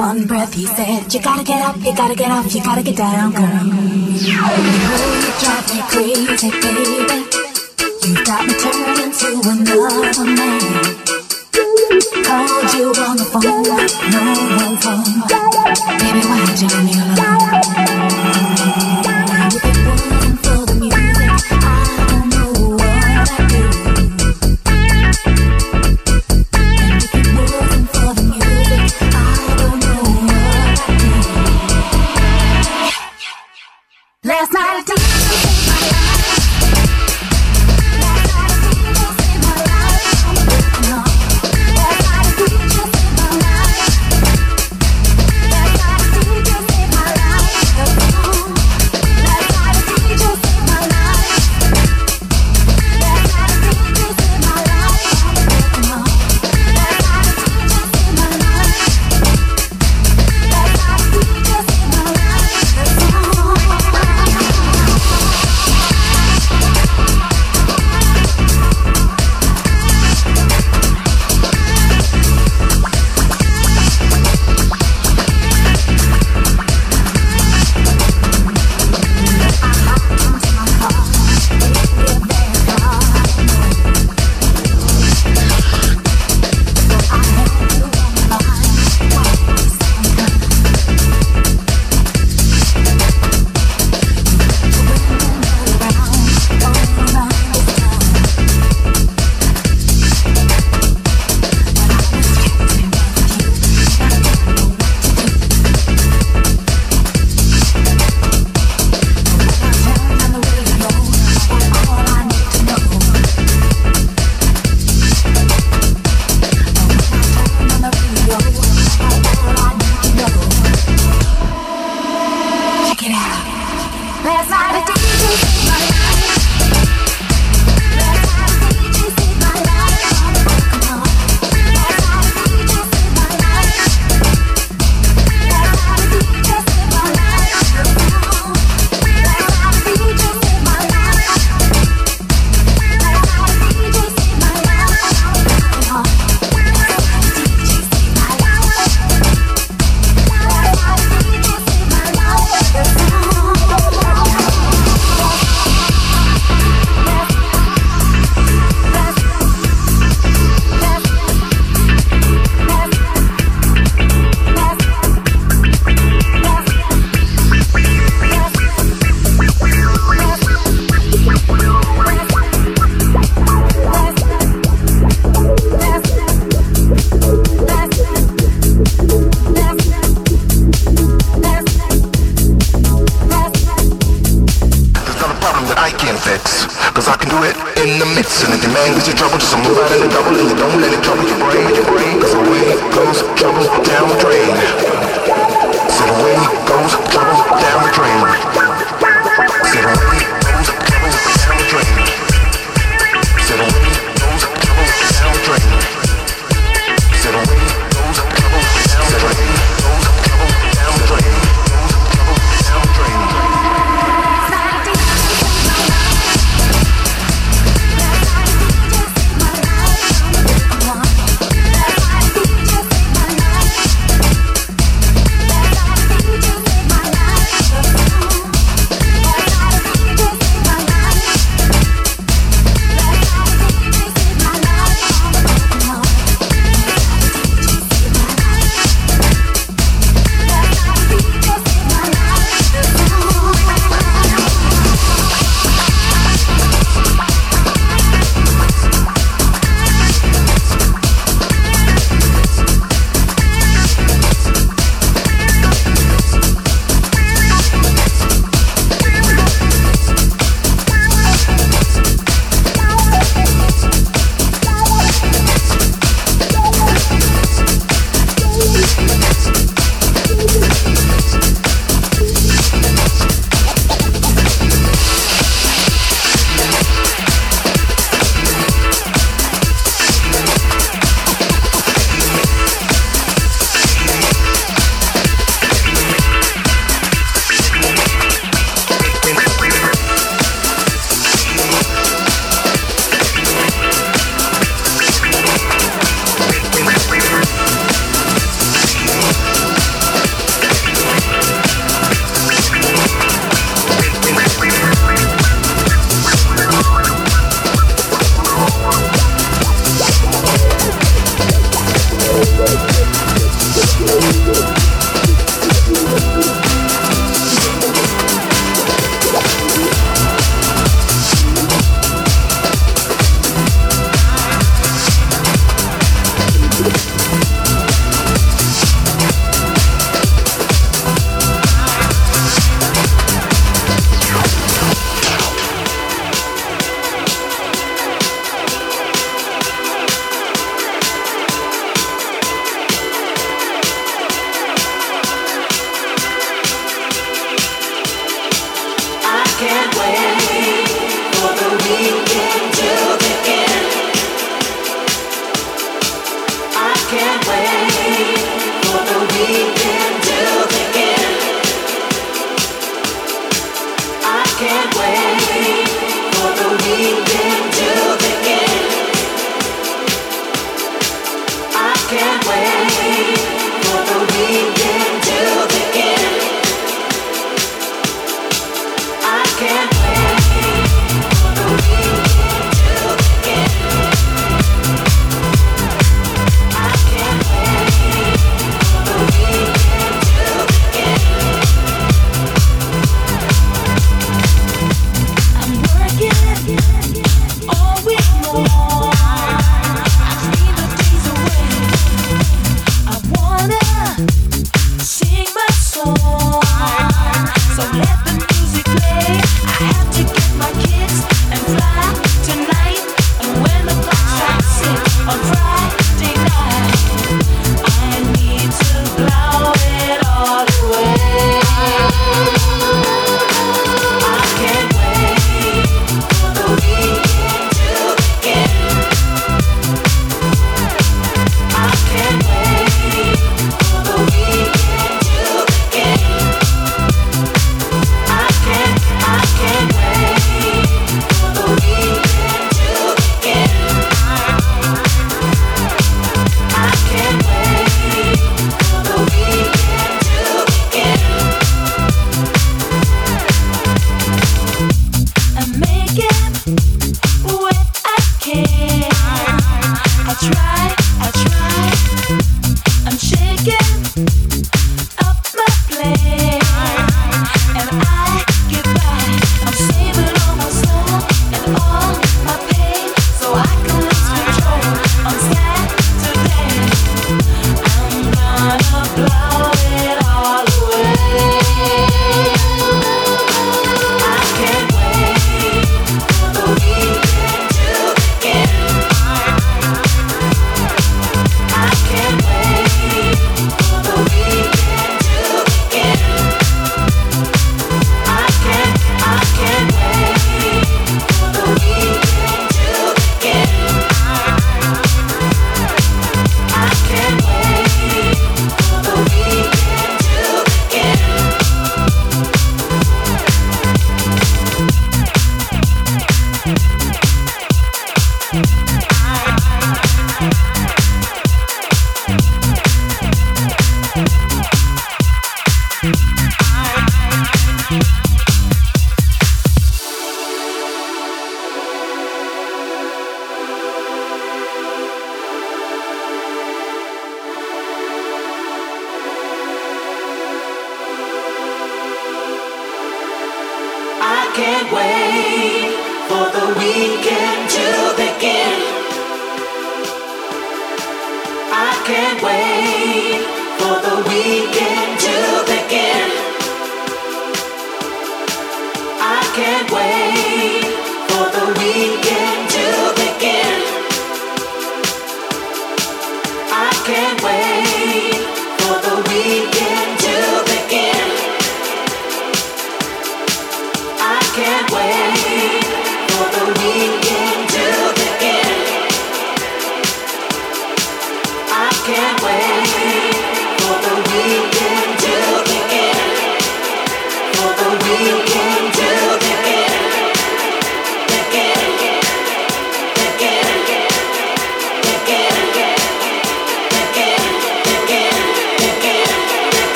one breath, he said, You gotta get up, you gotta get up, you gotta get down, girl. Oh, you drive me crazy, baby. You got me turned into another man. Called you on the phone, no one phone. Baby, why don't you leave me alone?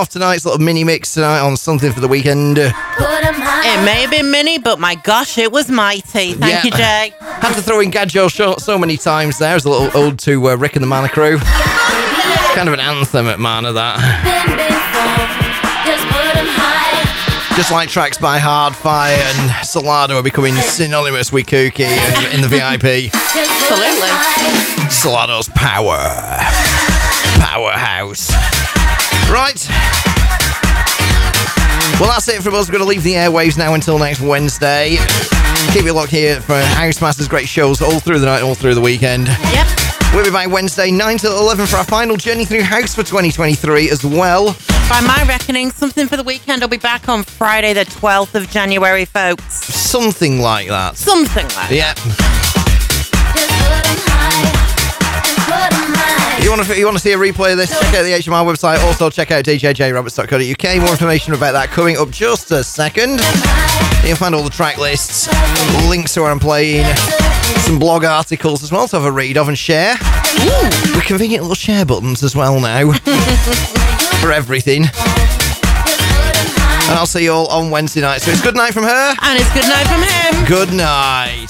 Off tonight's little mini mix tonight on something for the weekend. It may have been mini, but my gosh, it was mighty. Thank Yeah. you, Jay. Had to throw in Gadjo so, so many times there as a little ode to uh, Rick and the Mana Crew. Kind of an anthem at Mana, that. Just like tracks by Hardfire and Solado are becoming synonymous with Kooky in, in the VIP. Absolutely. Solado's power. Powerhouse. Right. Well, that's it from us. We're going to leave the airwaves now until next Wednesday. Keep it locked here for Housemasters great shows all through the night, all through the weekend. Yep. We'll be back Wednesday, 9 till 11 for our final journey through house for 2023 as well. By my reckoning, something for the weekend will be back on Friday, the 12th of January, folks. Something like that. Something like Yeah. If you want to, you want to see a replay of this, check out the HMR website. Also, check out djjayroberts.co.uk. More information about that coming up just a second. You'll find all the track lists, links to where I'm playing, some blog articles as well to have a read of and share. With convenient little share buttons as well now for everything. And I'll see you all on Wednesday night. So it's good night from her. And it's good night from him. Good night.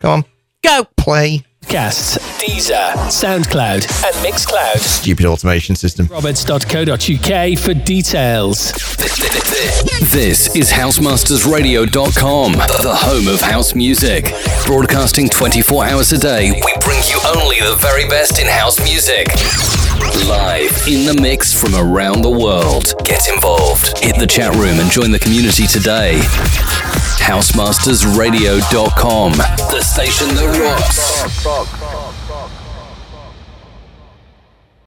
Come on. Go. Play. Podcasts, Deezer, SoundCloud, and Mixcloud. Stupid automation system. Roberts.co.uk for details. This is HouseMastersRadio.com, the home of house music. Broadcasting 24 hours a day, we bring you only the very best in house music. Live in the mix from around the world. Get involved. Hit the chat room and join the community today. HouseMastersRadio.com, the station that rocks.